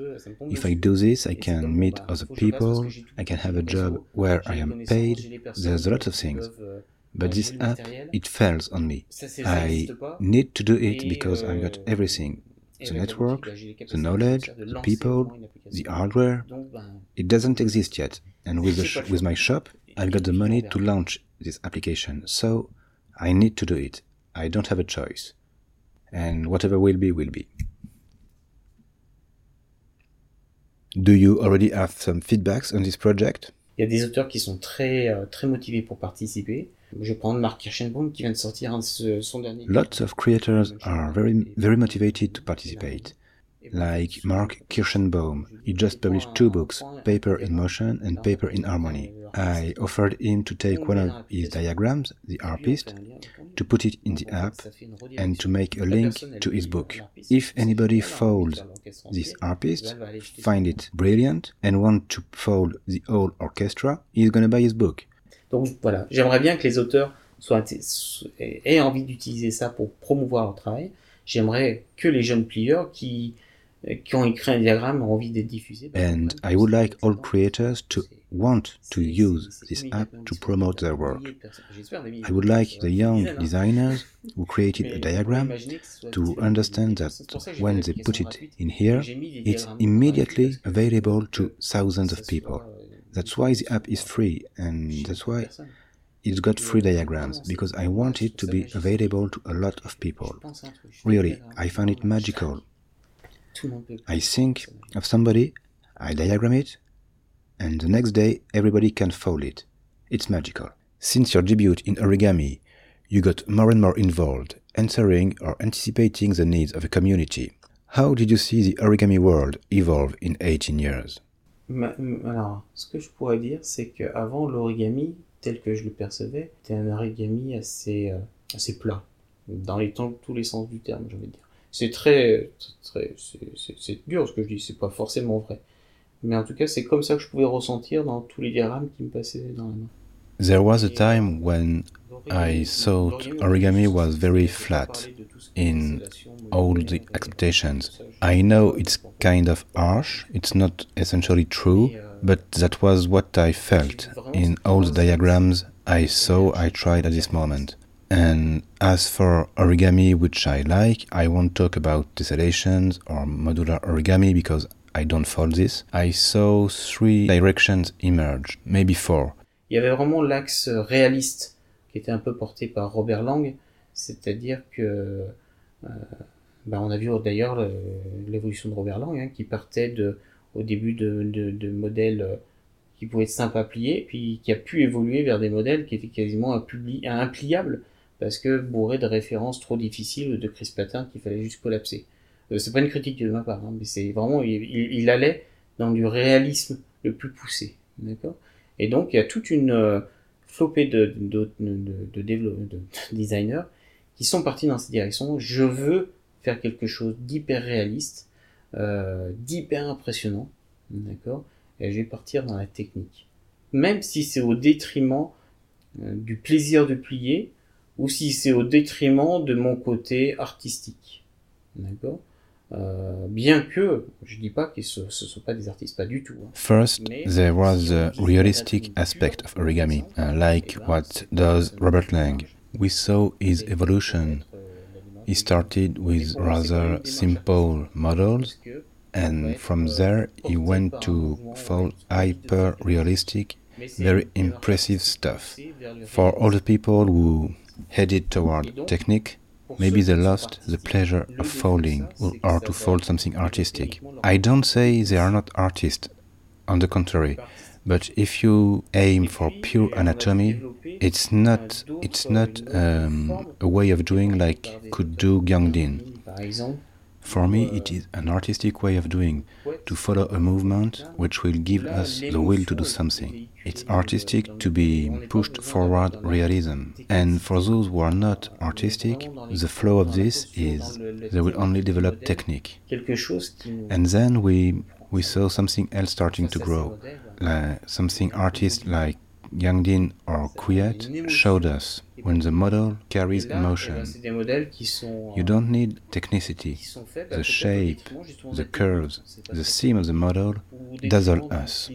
If I do this, I can meet other people, I can have a job where I am paid, there's a lot of things. But this app, it fails on me. I need to do it because I've got everything the network, the knowledge, the people, the hardware. It doesn't exist yet. And with, the with my shop, I've got the money to launch this application. So I need to do it. I don't have a choice. And whatever will be, will be. Do you already have some feedbacks on this project? Il y a des auteurs qui sont très, euh, très motivés pour participer. Je vais prendre Marc Kirschenbaum qui vient de sortir son dernier. Lots of creators are very, very motivated to participate. Like Marc Kirschenbaum, he just published two books, Paper in Motion and Paper in Harmony. I offered him to take one of his diagrams, the harpist, to put it in the app and to make a link to his book. If anybody folds this harpist, find it brilliant and want to fold the whole orchestra, he's gonna buy his book. Donc voilà, j'aimerais bien que les auteurs soit, aient envie d'utiliser ça pour promouvoir leur travail. J'aimerais que les jeunes plieurs qui, qui ont écrit un diagramme ont envie d'être diffusés. And I would like all creators to want to use this app to promote their work. I would like the young designers who created a diagram to understand that when they put it in here, it's immediately available to thousands of people. That's why the app is free, and that's why it's got free diagrams, because I want it to be available to a lot of people. Really, I find it magical. I think of somebody, I diagram it, and the next day everybody can fold it. It's magical. Since your debut in origami, you got more and more involved, answering or anticipating the needs of a community. How did you see the origami world evolve in 18 years? Alors, ce que je pourrais dire, c'est qu'avant, l'origami, tel que je le percevais, était un origami assez, euh, assez plat, dans les temps, tous les sens du terme, je veux dire. C'est très, très, c'est dur ce que je dis, c'est pas forcément vrai. Mais en tout cas, c'est comme ça que je pouvais ressentir dans tous les diagrammes qui me passaient dans la main. There was a time when I thought origami was very flat in all the expectations. I know it's kind of harsh, it's not essentially true, but that was what I felt in all the diagrams I saw I tried at this moment. And as for origami, which I like, I won't talk about tessellations or modular origami because I don't fold this. I saw three directions emerge, maybe four. Il y avait vraiment l'axe réaliste qui était un peu porté par Robert Lang, c'est-à-dire que euh, ben on a vu d'ailleurs l'évolution de Robert Lang hein, qui partait de, au début de, de, de, modèles euh, qui pouvaient être simples à plier, puis qui a pu évoluer vers des modèles qui étaient quasiment impliables parce que bourrés de références trop difficiles de crisp-patterns qu'il fallait juste collapser. Euh, c'est pas une critique de ma part, hein, mais c'est vraiment, il, il, allait dans du réalisme le plus poussé, d'accord? Et donc, il y a toute une euh, flopée de, de, de, de, de designers qui sont partis dans cette direction. Je veux faire quelque chose d'hyper réaliste, euh, d'hyper impressionnant, d'accord Et je vais partir dans la technique. Même si c'est au détriment euh, du plaisir de plier, ou si c'est au détriment de mon côté artistique, d'accord euh, bien que je dis pas que ce ne sont pas des artistes, pas du tout. Hein. First, there was the realistic aspect of origami, uh, like what does Robert Lang. We saw his evolution. He started with rather simple models, and from there he went to full hyper realistic, very impressive stuff. For all the people who headed toward technique, Maybe they lost the pleasure of folding or to fold something artistic. I don't say they are not artists, on the contrary. But if you aim for pure anatomy, it's not it's not um, a way of doing like could do Dinh. For me, it is an artistic way of doing, to follow a movement which will give us the will to do something. It's artistic to be pushed forward realism. And for those who are not artistic, the flow of this is they will only develop technique. And then we we saw something else starting to grow, like something artists like Giang Dinh or Quyet showed us when the model carries emotion. You don't need technicity. The shape, the curves, the seam of the model dazzle us.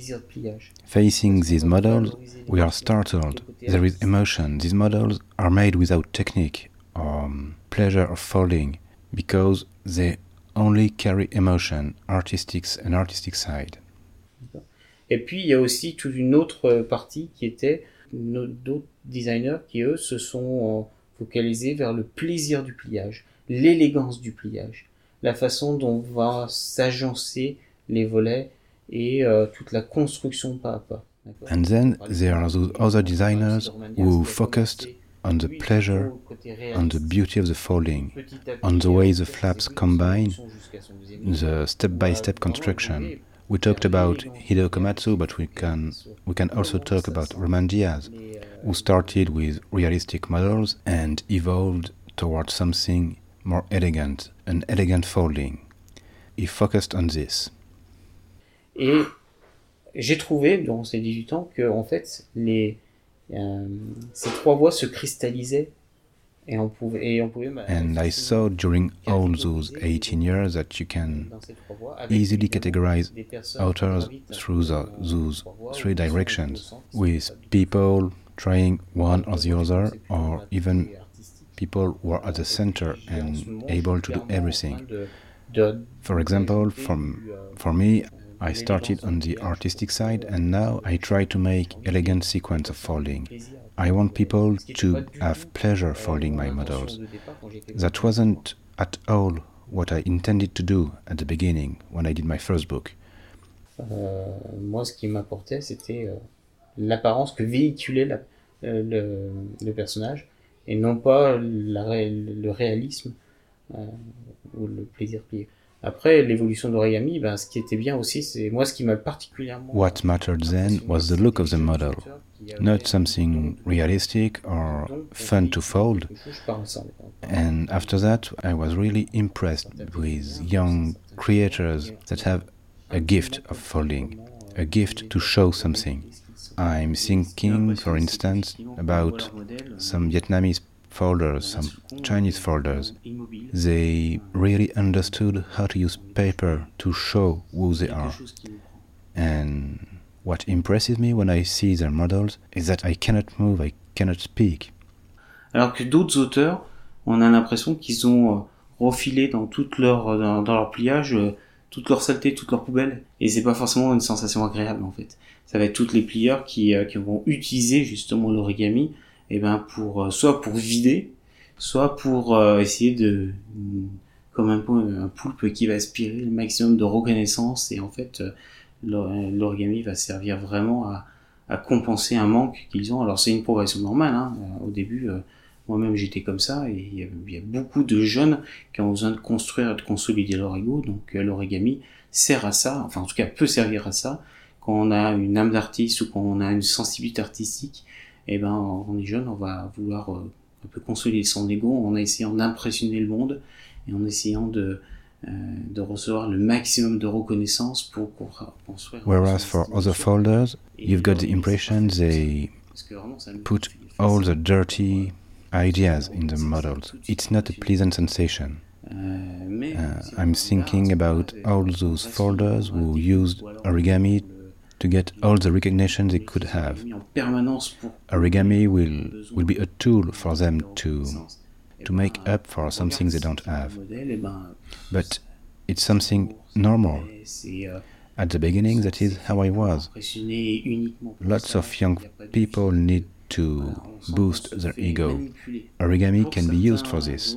Facing these models, we are startled. There is emotion. These models are made without technique or um, pleasure of folding because they only carry emotion, artistics and artistic side. Et puis il y a aussi toute une autre partie qui était d'autres designers qui eux se sont euh, focalisés vers le plaisir du pliage, l'élégance du pliage, la façon dont va s'agencer les volets et euh, toute la construction pas à pas. And then there are those other designers who focused on the pleasure, on the beauty of the folding, on the way the flaps combine, the step-by-step -step construction, We talked about Hideo Komatsu, but we can we can also talk about Roman Diaz, who started with realistic models and evolved towards something more elegant, an elegant folding. He focused on this. Et j'ai trouvé durant ces 18 ans que en fait les euh, ces trois voies se cristallisaient And I saw during all those 18 years that you can easily categorize authors through the, those three directions, with people trying one or the other, or even people who are at the center and able to do everything. For example, from, for me, I started on the artistic side and now I try to make elegant sequence of folding. I want people to have pleasure folding my models. That wasn't at all what I intended to do at the beginning when I did my first book. Euh, moi, ce qui m'apportait, c'était euh, l'apparence que véhiculait la, euh, le, le, personnage et non pas la, le réalisme euh, ou le plaisir plié. Après, l'évolution d'origami, ben, ce qui était bien aussi, c'est moi ce qui m'a particulièrement. What mattered then was the look of the model, not something realistic or fun to fold. And after that, I was really impressed with young creators that have a gift of folding, a gift to show something. I'm thinking, for instance, about some Vietnamese folders, some Chinese folders. They really understood how to use paper to show who they are. And what impresses me when I see their models is that I cannot move, I cannot speak. Alors que d'autres auteurs, on a l'impression qu'ils ont euh, refilé dans toute leur euh, dans, dans leur pliage euh, toute leur saleté, toute leur poubelle, et c'est pas forcément une sensation agréable en fait. Ça va être toutes les plieurs qui, qui vont utiliser justement l'origami et eh ben pour euh, soit pour vider, soit pour euh, essayer de comme un, un poulpe qui va aspirer le maximum de reconnaissance et en fait euh, l'origami va servir vraiment à, à compenser un manque qu'ils ont. Alors c'est une progression normale. Hein. Au début, moi-même j'étais comme ça et il y, a, beaucoup de jeunes qui ont besoin de construire et de consolider leur ego. Donc l'origami sert à ça, enfin en tout cas peut servir à ça quand on a une âme d'artiste ou quand on a une sensibilité artistique eh ben, on est jeune, on va vouloir euh, un peu consolider son ego en essayant d'impressionner le monde et en essayant de, euh, de recevoir le maximum de reconnaissance pour, pour construire. Whereas for other folders, you've got the impression they put all the dirty ideas in the models. It's not a pleasant sensation. Uh, I'm thinking about all those folders who used origami to get all the recognition they could have. Origami will, will be a tool for them to, to make up for something they don't have. But it's something normal. At the beginning, that is how I was. Lots of young people need to boost their ego. Origami can be used for this.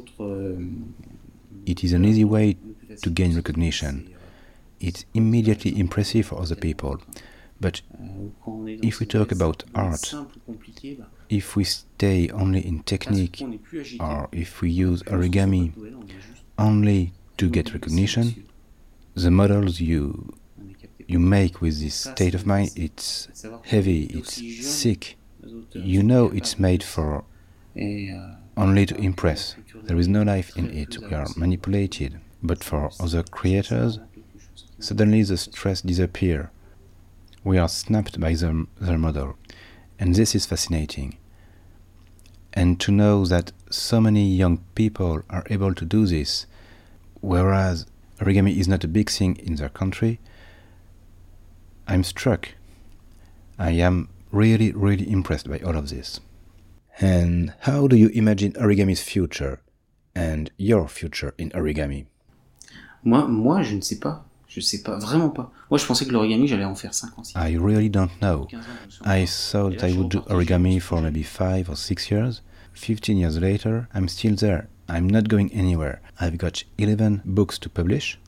It is an easy way to gain recognition. It's immediately impressive for other people. But if we talk about art, if we stay only in technique, or if we use origami only to get recognition, the models you you make with this state of mind, it's heavy, it's sick. You know it's made for only to impress. There is no life in it. We are manipulated. But for other creators, suddenly the stress disappears we are snapped by the, their model. And this is fascinating. And to know that so many young people are able to do this, whereas origami is not a big thing in their country, I'm struck. I am really, really impressed by all of this. And how do you imagine origami's future and your future in origami? Moi, moi, je ne sais pas. Je sais pas, vraiment pas. Moi, je pensais que l'origami, j'allais en faire 5 ans. I really don't know. I thought I would do origami for maybe 5 or 6 years. 15 years later, I'm still there. I'm not going anywhere. I've got 11 books to publish.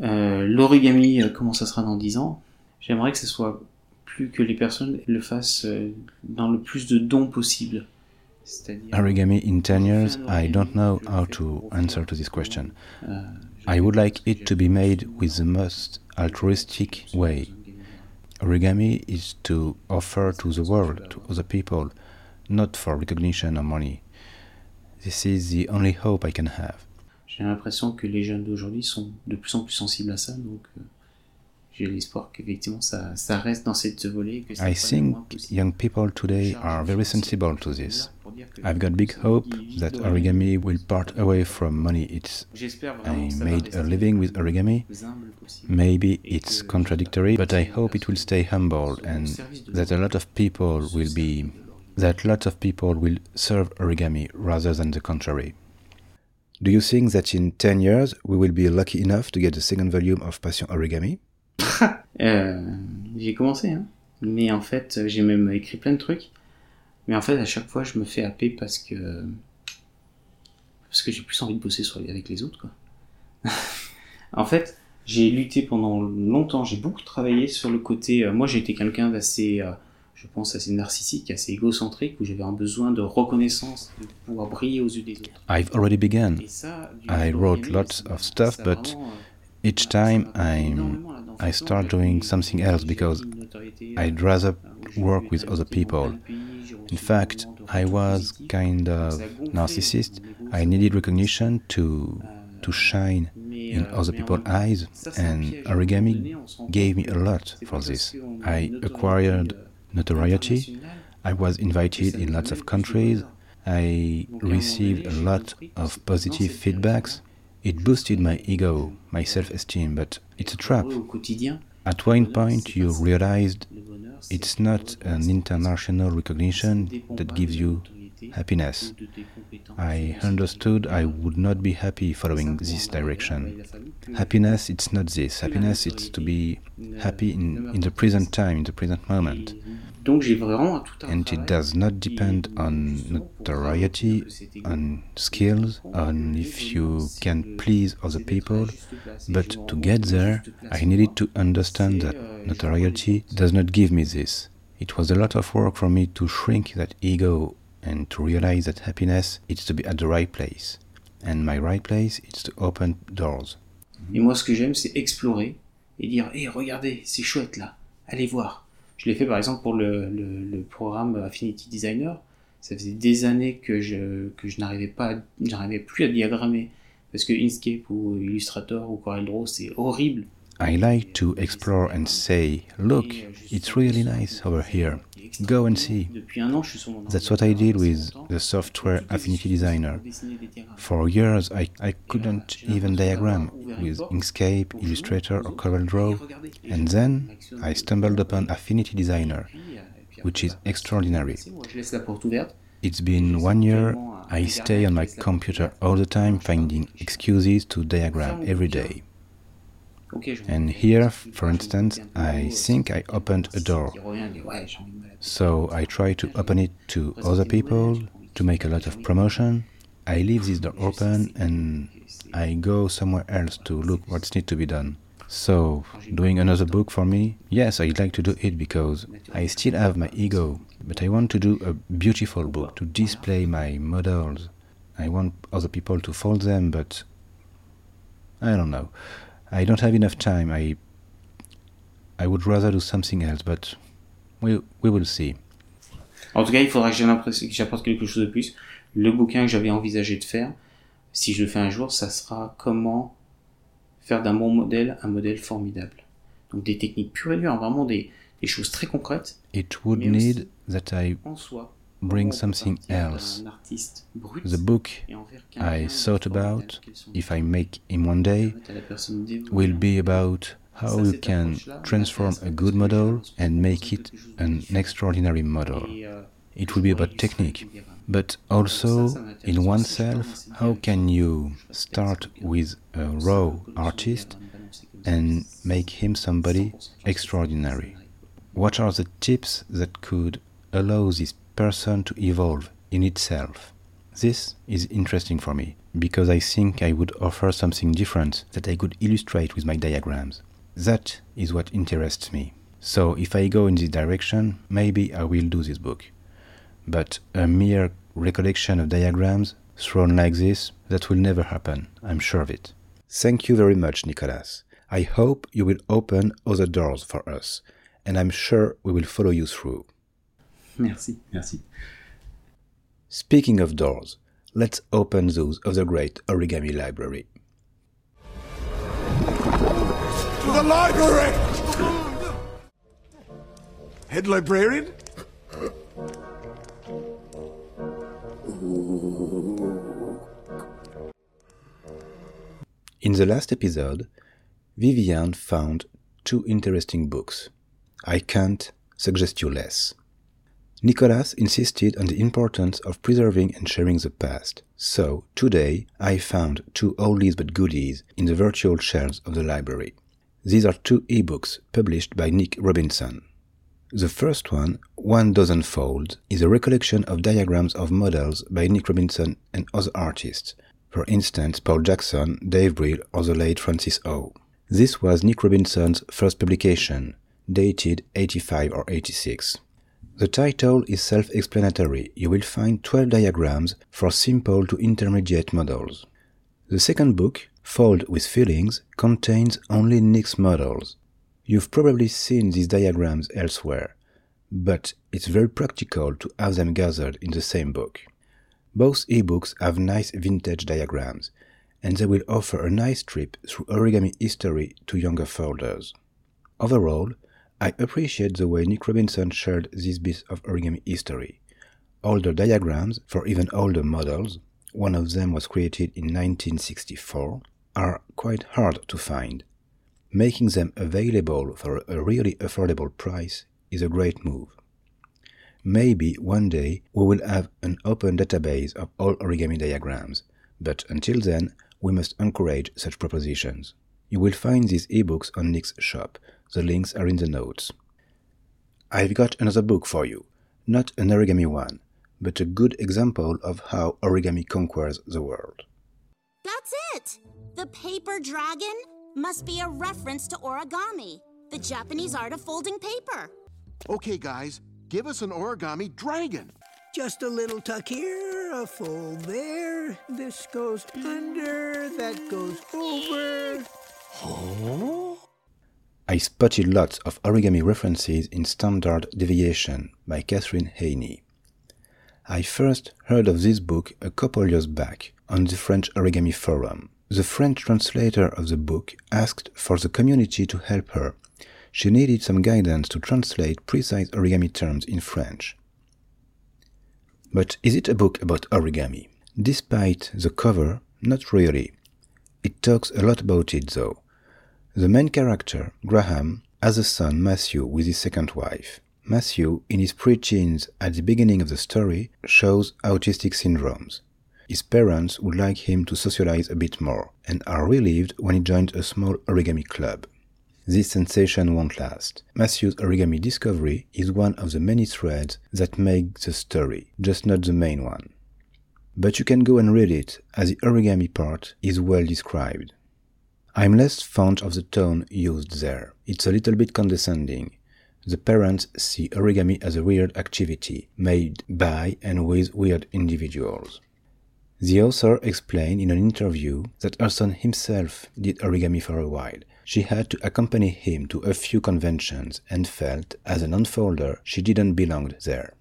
Euh, l'origami, euh, comment ça sera dans 10 ans? J'aimerais que ce soit plus que les personnes le fassent euh, dans le plus de dons possible. Origami in 10 years, I don't know how to answer to this question. I would like it to be made with the most altruistic way. Origami is to offer to the world, to other people, not for recognition or money. This is the only hope I can have. J'ai l'impression que les jeunes d'aujourd'hui sont de plus en plus sensibles à ça, donc euh, j'ai l'espoir qu'effectivement ça, ça reste dans cette volée. Que I think young people today are very sensible to this. I've got big hope that origami will part away from money. It's I made a living with origami. Maybe it's contradictory, but I hope it will stay humble and that a lot of people will be that lots of people will serve origami rather than the contrary. Do you think that in 10 years we will be lucky enough to get the second volume of Passion Origami? <laughs> euh, j'ai commencé, hein. mais en fait, j'ai même écrit plein de trucs. Mais en fait, à chaque fois, je me fais happer parce que parce que j'ai plus envie de bosser sur avec les autres, quoi. <laughs> en fait, j'ai lutté pendant longtemps, j'ai beaucoup travaillé sur le côté. Euh, moi, j'ai été quelqu'un d'assez, euh, je pense, assez narcissique, assez égocentrique, où j'avais un besoin de reconnaissance, de pouvoir briller aux yeux des autres. I've already begun. I wrote lots of stuff, but euh, each time I I start doing something else because I'd rather work with other people. In fact, I was kind of narcissist. I needed recognition to to shine in other people's eyes, and origami gave me a lot for this. I acquired notoriety. I was invited in lots of countries. I received a lot of positive feedbacks. It boosted my ego, my self esteem, but it's a trap. At one point, you realized it's not an international recognition that gives you happiness. I understood I would not be happy following this direction. Happiness, it's not this. Happiness, it's to be happy in, in the present time, in the present moment. And it does not depend on notoriety, on skills, on if you can please other people, but to get there, I needed to understand that notoriety does not give me this. It was a lot of work for me to shrink that ego and to realize that happiness is to be at the right place. And my right place is to open doors. Et moi, ce que j'aime, c'est explorer et dire Hé, hey, regardez, c'est chouette là, allez voir. Je l'ai fait par exemple pour le, le, le, programme Affinity Designer. Ça faisait des années que je, que je n'arrivais pas, j'arrivais plus à diagrammer parce que Inkscape ou Illustrator ou CorelDRAW c'est horrible. I like to explore and say, look, it's really nice over here. Go and see. That's what I did with the software Affinity Designer. For years, I, I couldn't even diagram with Inkscape, Illustrator, or CorelDRAW, and then I stumbled upon Affinity Designer, which is extraordinary. It's been one year. I stay on my computer all the time, finding excuses to diagram every day. And here, for instance, I think I opened a door. So I try to open it to other people, to make a lot of promotion. I leave this door open and I go somewhere else to look what's need to be done. So, doing another book for me? Yes, I'd like to do it because I still have my ego, but I want to do a beautiful book to display my models. I want other people to fold them, but I don't know. I don't have enough time. I I would rather do something else, but we, we will see. En tout cas, il faudra que j'apporte quelque chose de plus. Le bouquin que j'avais envisagé de faire, si je le fais un jour, ça sera comment faire d'un bon modèle un modèle formidable. Donc des techniques pures et dures, vraiment des, des choses très concrètes. It would need that I bring something else. The book I thought about, if I make him one day, will be about how you can transform a good model and make it an extraordinary model. It will be about technique, but also in oneself, how can you start with a raw artist and make him somebody extraordinary? What are the tips that could allow this person to evolve in itself? This is interesting for me because I think I would offer something different that I could illustrate with my diagrams. That is what interests me. So if I go in this direction, maybe I will do this book. But a mere recollection of diagrams thrown like this, that will never happen, I'm sure of it. Thank you very much, Nicolas. I hope you will open other doors for us, and I'm sure we will follow you through. Merci, merci. Speaking of doors, let's open those of the great origami library. To the library! Head librarian? In the last episode, Vivian found two interesting books. I can't suggest you less. Nicolas insisted on the importance of preserving and sharing the past, so today I found two oldies but goodies in the virtual shelves of the library. These are two ebooks published by Nick Robinson. The first one, One Dozen Fold, is a recollection of diagrams of models by Nick Robinson and other artists, for instance, Paul Jackson, Dave Brill, or the late Francis Ow. This was Nick Robinson's first publication, dated 85 or 86. The title is self explanatory. You will find 12 diagrams for simple to intermediate models. The second book, Fold with Feelings, contains only Nick's models. You've probably seen these diagrams elsewhere, but it's very practical to have them gathered in the same book. Both ebooks have nice vintage diagrams, and they will offer a nice trip through origami history to younger folders. Overall, I appreciate the way Nick Robinson shared this bit of origami history. Older diagrams for even older models, one of them was created in 1964, are quite hard to find. Making them available for a really affordable price is a great move. Maybe one day we will have an open database of all origami diagrams, but until then, we must encourage such propositions. You will find these ebooks on Nick's shop. The links are in the notes. I've got another book for you. Not an origami one, but a good example of how origami conquers the world. That's it! The paper dragon must be a reference to origami, the Japanese art of folding paper. Okay, guys, give us an origami dragon. Just a little tuck here, a fold there. This goes under, that goes over. Oh? I spotted lots of origami references in Standard Deviation by Katherine Heiny. I first heard of this book a couple years back on the French Origami Forum. The French translator of the book asked for the community to help her. She needed some guidance to translate precise origami terms in French. But is it a book about origami? Despite the cover, not really. It talks a lot about it though. The main character, Graham, has a son, Matthew, with his second wife. Matthew, in his pre-teens at the beginning of the story, shows autistic syndromes. His parents would like him to socialize a bit more and are relieved when he joins a small origami club. This sensation won't last. Matthew's origami discovery is one of the many threads that make the story, just not the main one. But you can go and read it, as the origami part is well described. I'm less fond of the tone used there. It's a little bit condescending. The parents see origami as a weird activity made by and with weird individuals. The author explained in an interview that her son himself did origami for a while. She had to accompany him to a few conventions and felt, as an unfolder, she didn't belong there.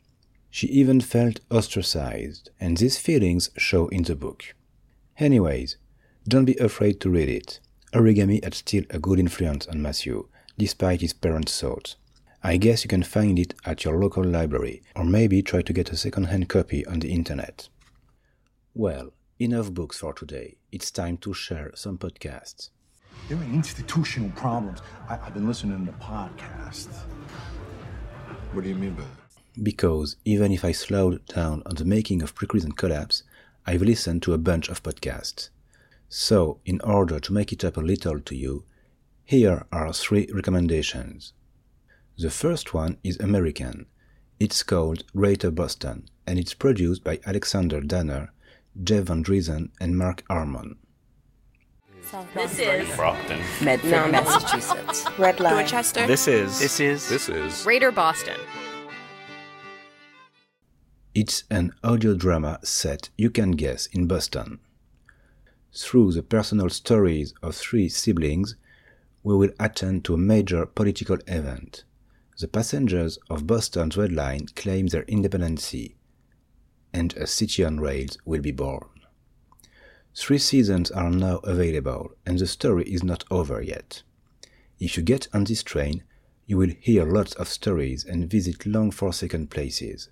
She even felt ostracized, and these feelings show in the book. Anyways, don't be afraid to read it. Origami had still a good influence on Matthew, despite his parents' thoughts. I guess you can find it at your local library, or maybe try to get a second-hand copy on the internet. Well, enough books for today. It's time to share some podcasts. There are institutional problems. I, have been listening to podcasts. What do you mean by that? Because even if I slowed down on the making of Precrease and Collapse, I've listened to a bunch of podcasts. So, in order to make it up a little to you, here are three recommendations. The first one is American. It's called Greater Boston, and it's produced by Alexander Danner Jeff Van Dreason, and Mark Harmon. This is Brockton. Medford, Massachusetts. Red Line. Dorchester. This is. This is. This is. Greater Boston. It's an audio drama set, you can guess, in Boston. Through the personal stories of three siblings, we will attend to a major political event. The passengers of Boston's Red Line claim their independency, and a city on rails will be born. Three seasons are now available, and the story is not over yet. If you get on this train, You will hear lots of stories and visit long forsaken places.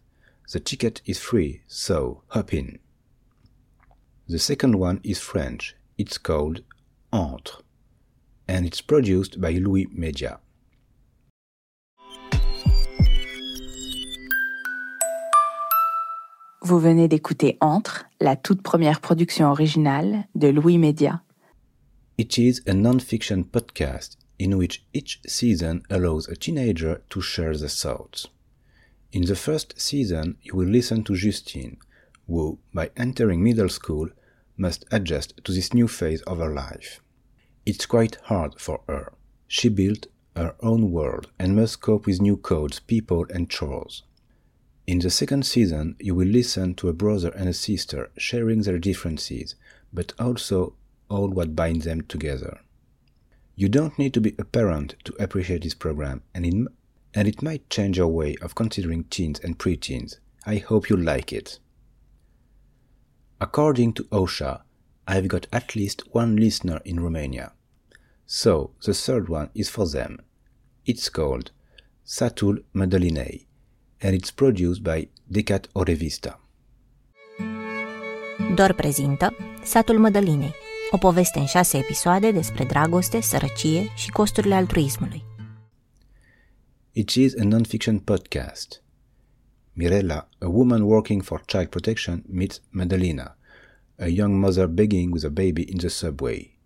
The ticket is free, so hop in. The second one is French. It's called Entre, and it's produced by Louie Media. Vous venez d'écouter Entre, la toute première production originale de Louie Media. It is a non-fiction podcast in which each season allows a teenager to share their thoughts. In the first season, you will listen to Justine, who, by entering middle school, must adjust to this new phase of her life. It's quite hard for her. She built her own world and must cope with new codes, people, and chores. In the second season, you will listen to a brother and a sister sharing their differences, but also all what binds them together. You don't need to be a parent to appreciate this program, and it, and it might change your way of considering teens and preteens. I hope you like it. According to Ausha, I've got at least one listener in Romania. So the third one is for them. It's called Satul Mădălinei, and it's produced by Decat o Revista. Dor prezintă Satul Mădălinei, o poveste în șase episoade despre dragoste, sărăcie și costurile altruismului. It is a non-fiction podcast. Mirella, a woman working for child protection, meets Madalena, a young mother begging with a baby in the subway.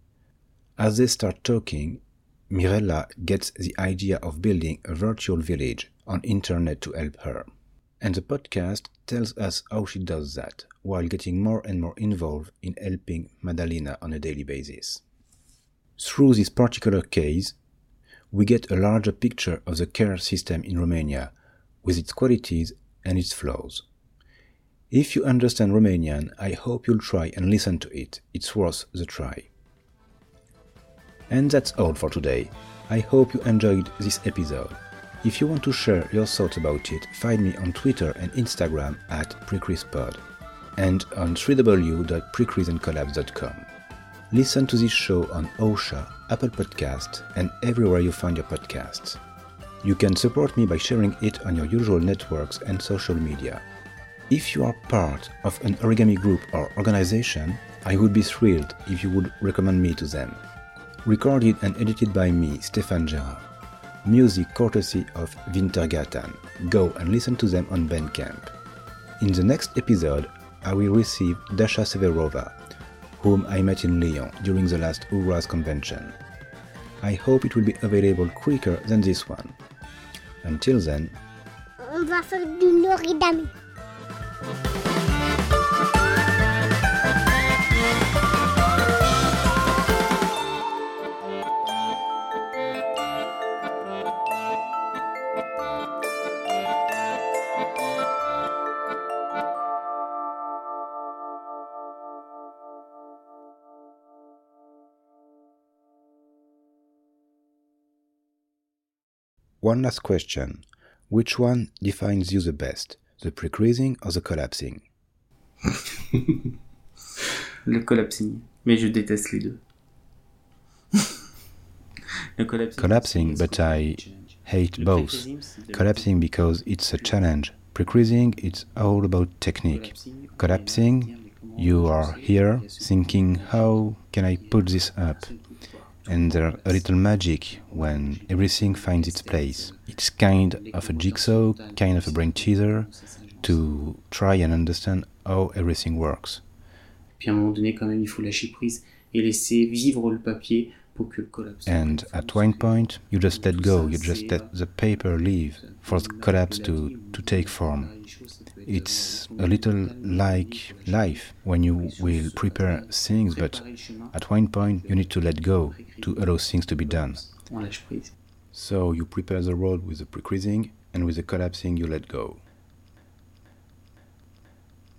As they start talking, Mirella gets the idea of building a virtual village on internet to help her. And the podcast tells us how she does that while getting more and more involved in helping Madalena on a daily basis. Through this particular case, we get a larger picture of the care system in Romania with its qualities and its flaws. If you understand Romanian, I hope you'll try and listen to it. It's worth the try. And that's all for today. I hope you enjoyed this episode. If you want to share your thoughts about it, find me on Twitter and Instagram at PrecreasePod and on www.precreaseandcollapse.com. Listen to this show on Ausha, Apple Podcasts, and everywhere you find your podcasts. You can support me by sharing it on your usual networks and social media. If you are part of an origami group or organization, I would be thrilled if you would recommend me to them. Recorded and edited by me, Stéphane Gérard. Music courtesy of Wintergatan. Go and listen to them on Bandcamp. In the next episode, I will receive Dasha Severova, whom I met in Lyon during the last URAS convention. I hope it will be available quicker than this one. Until then, On va faire du. One last question. Which one defines you the best, the pre-creasing or the collapsing? <laughs> Le collapsing. Mais je déteste les deux. <laughs> Le collapsing. Collapsing, but I hate both. Collapsing because it's a challenge. Pre-creasing, it's all about technique. Collapsing, you are here thinking, how can I put this up? And there's a little magic when everything finds its place. It's kind of a jigsaw, kind of a brain teaser to try and understand how everything works. Puis à un moment donné, quand même, il faut lâcher prise et laisser vivre le papier pour que le collapse. And at one point, you just let go, you just let the paper leave for the collapse to, to take form. It's a little like life when you will prepare things, but at one point you need to let go to allow things to be done. On lâche prise. So you prepare the road with the pre-creasing, and with the collapsing you let go.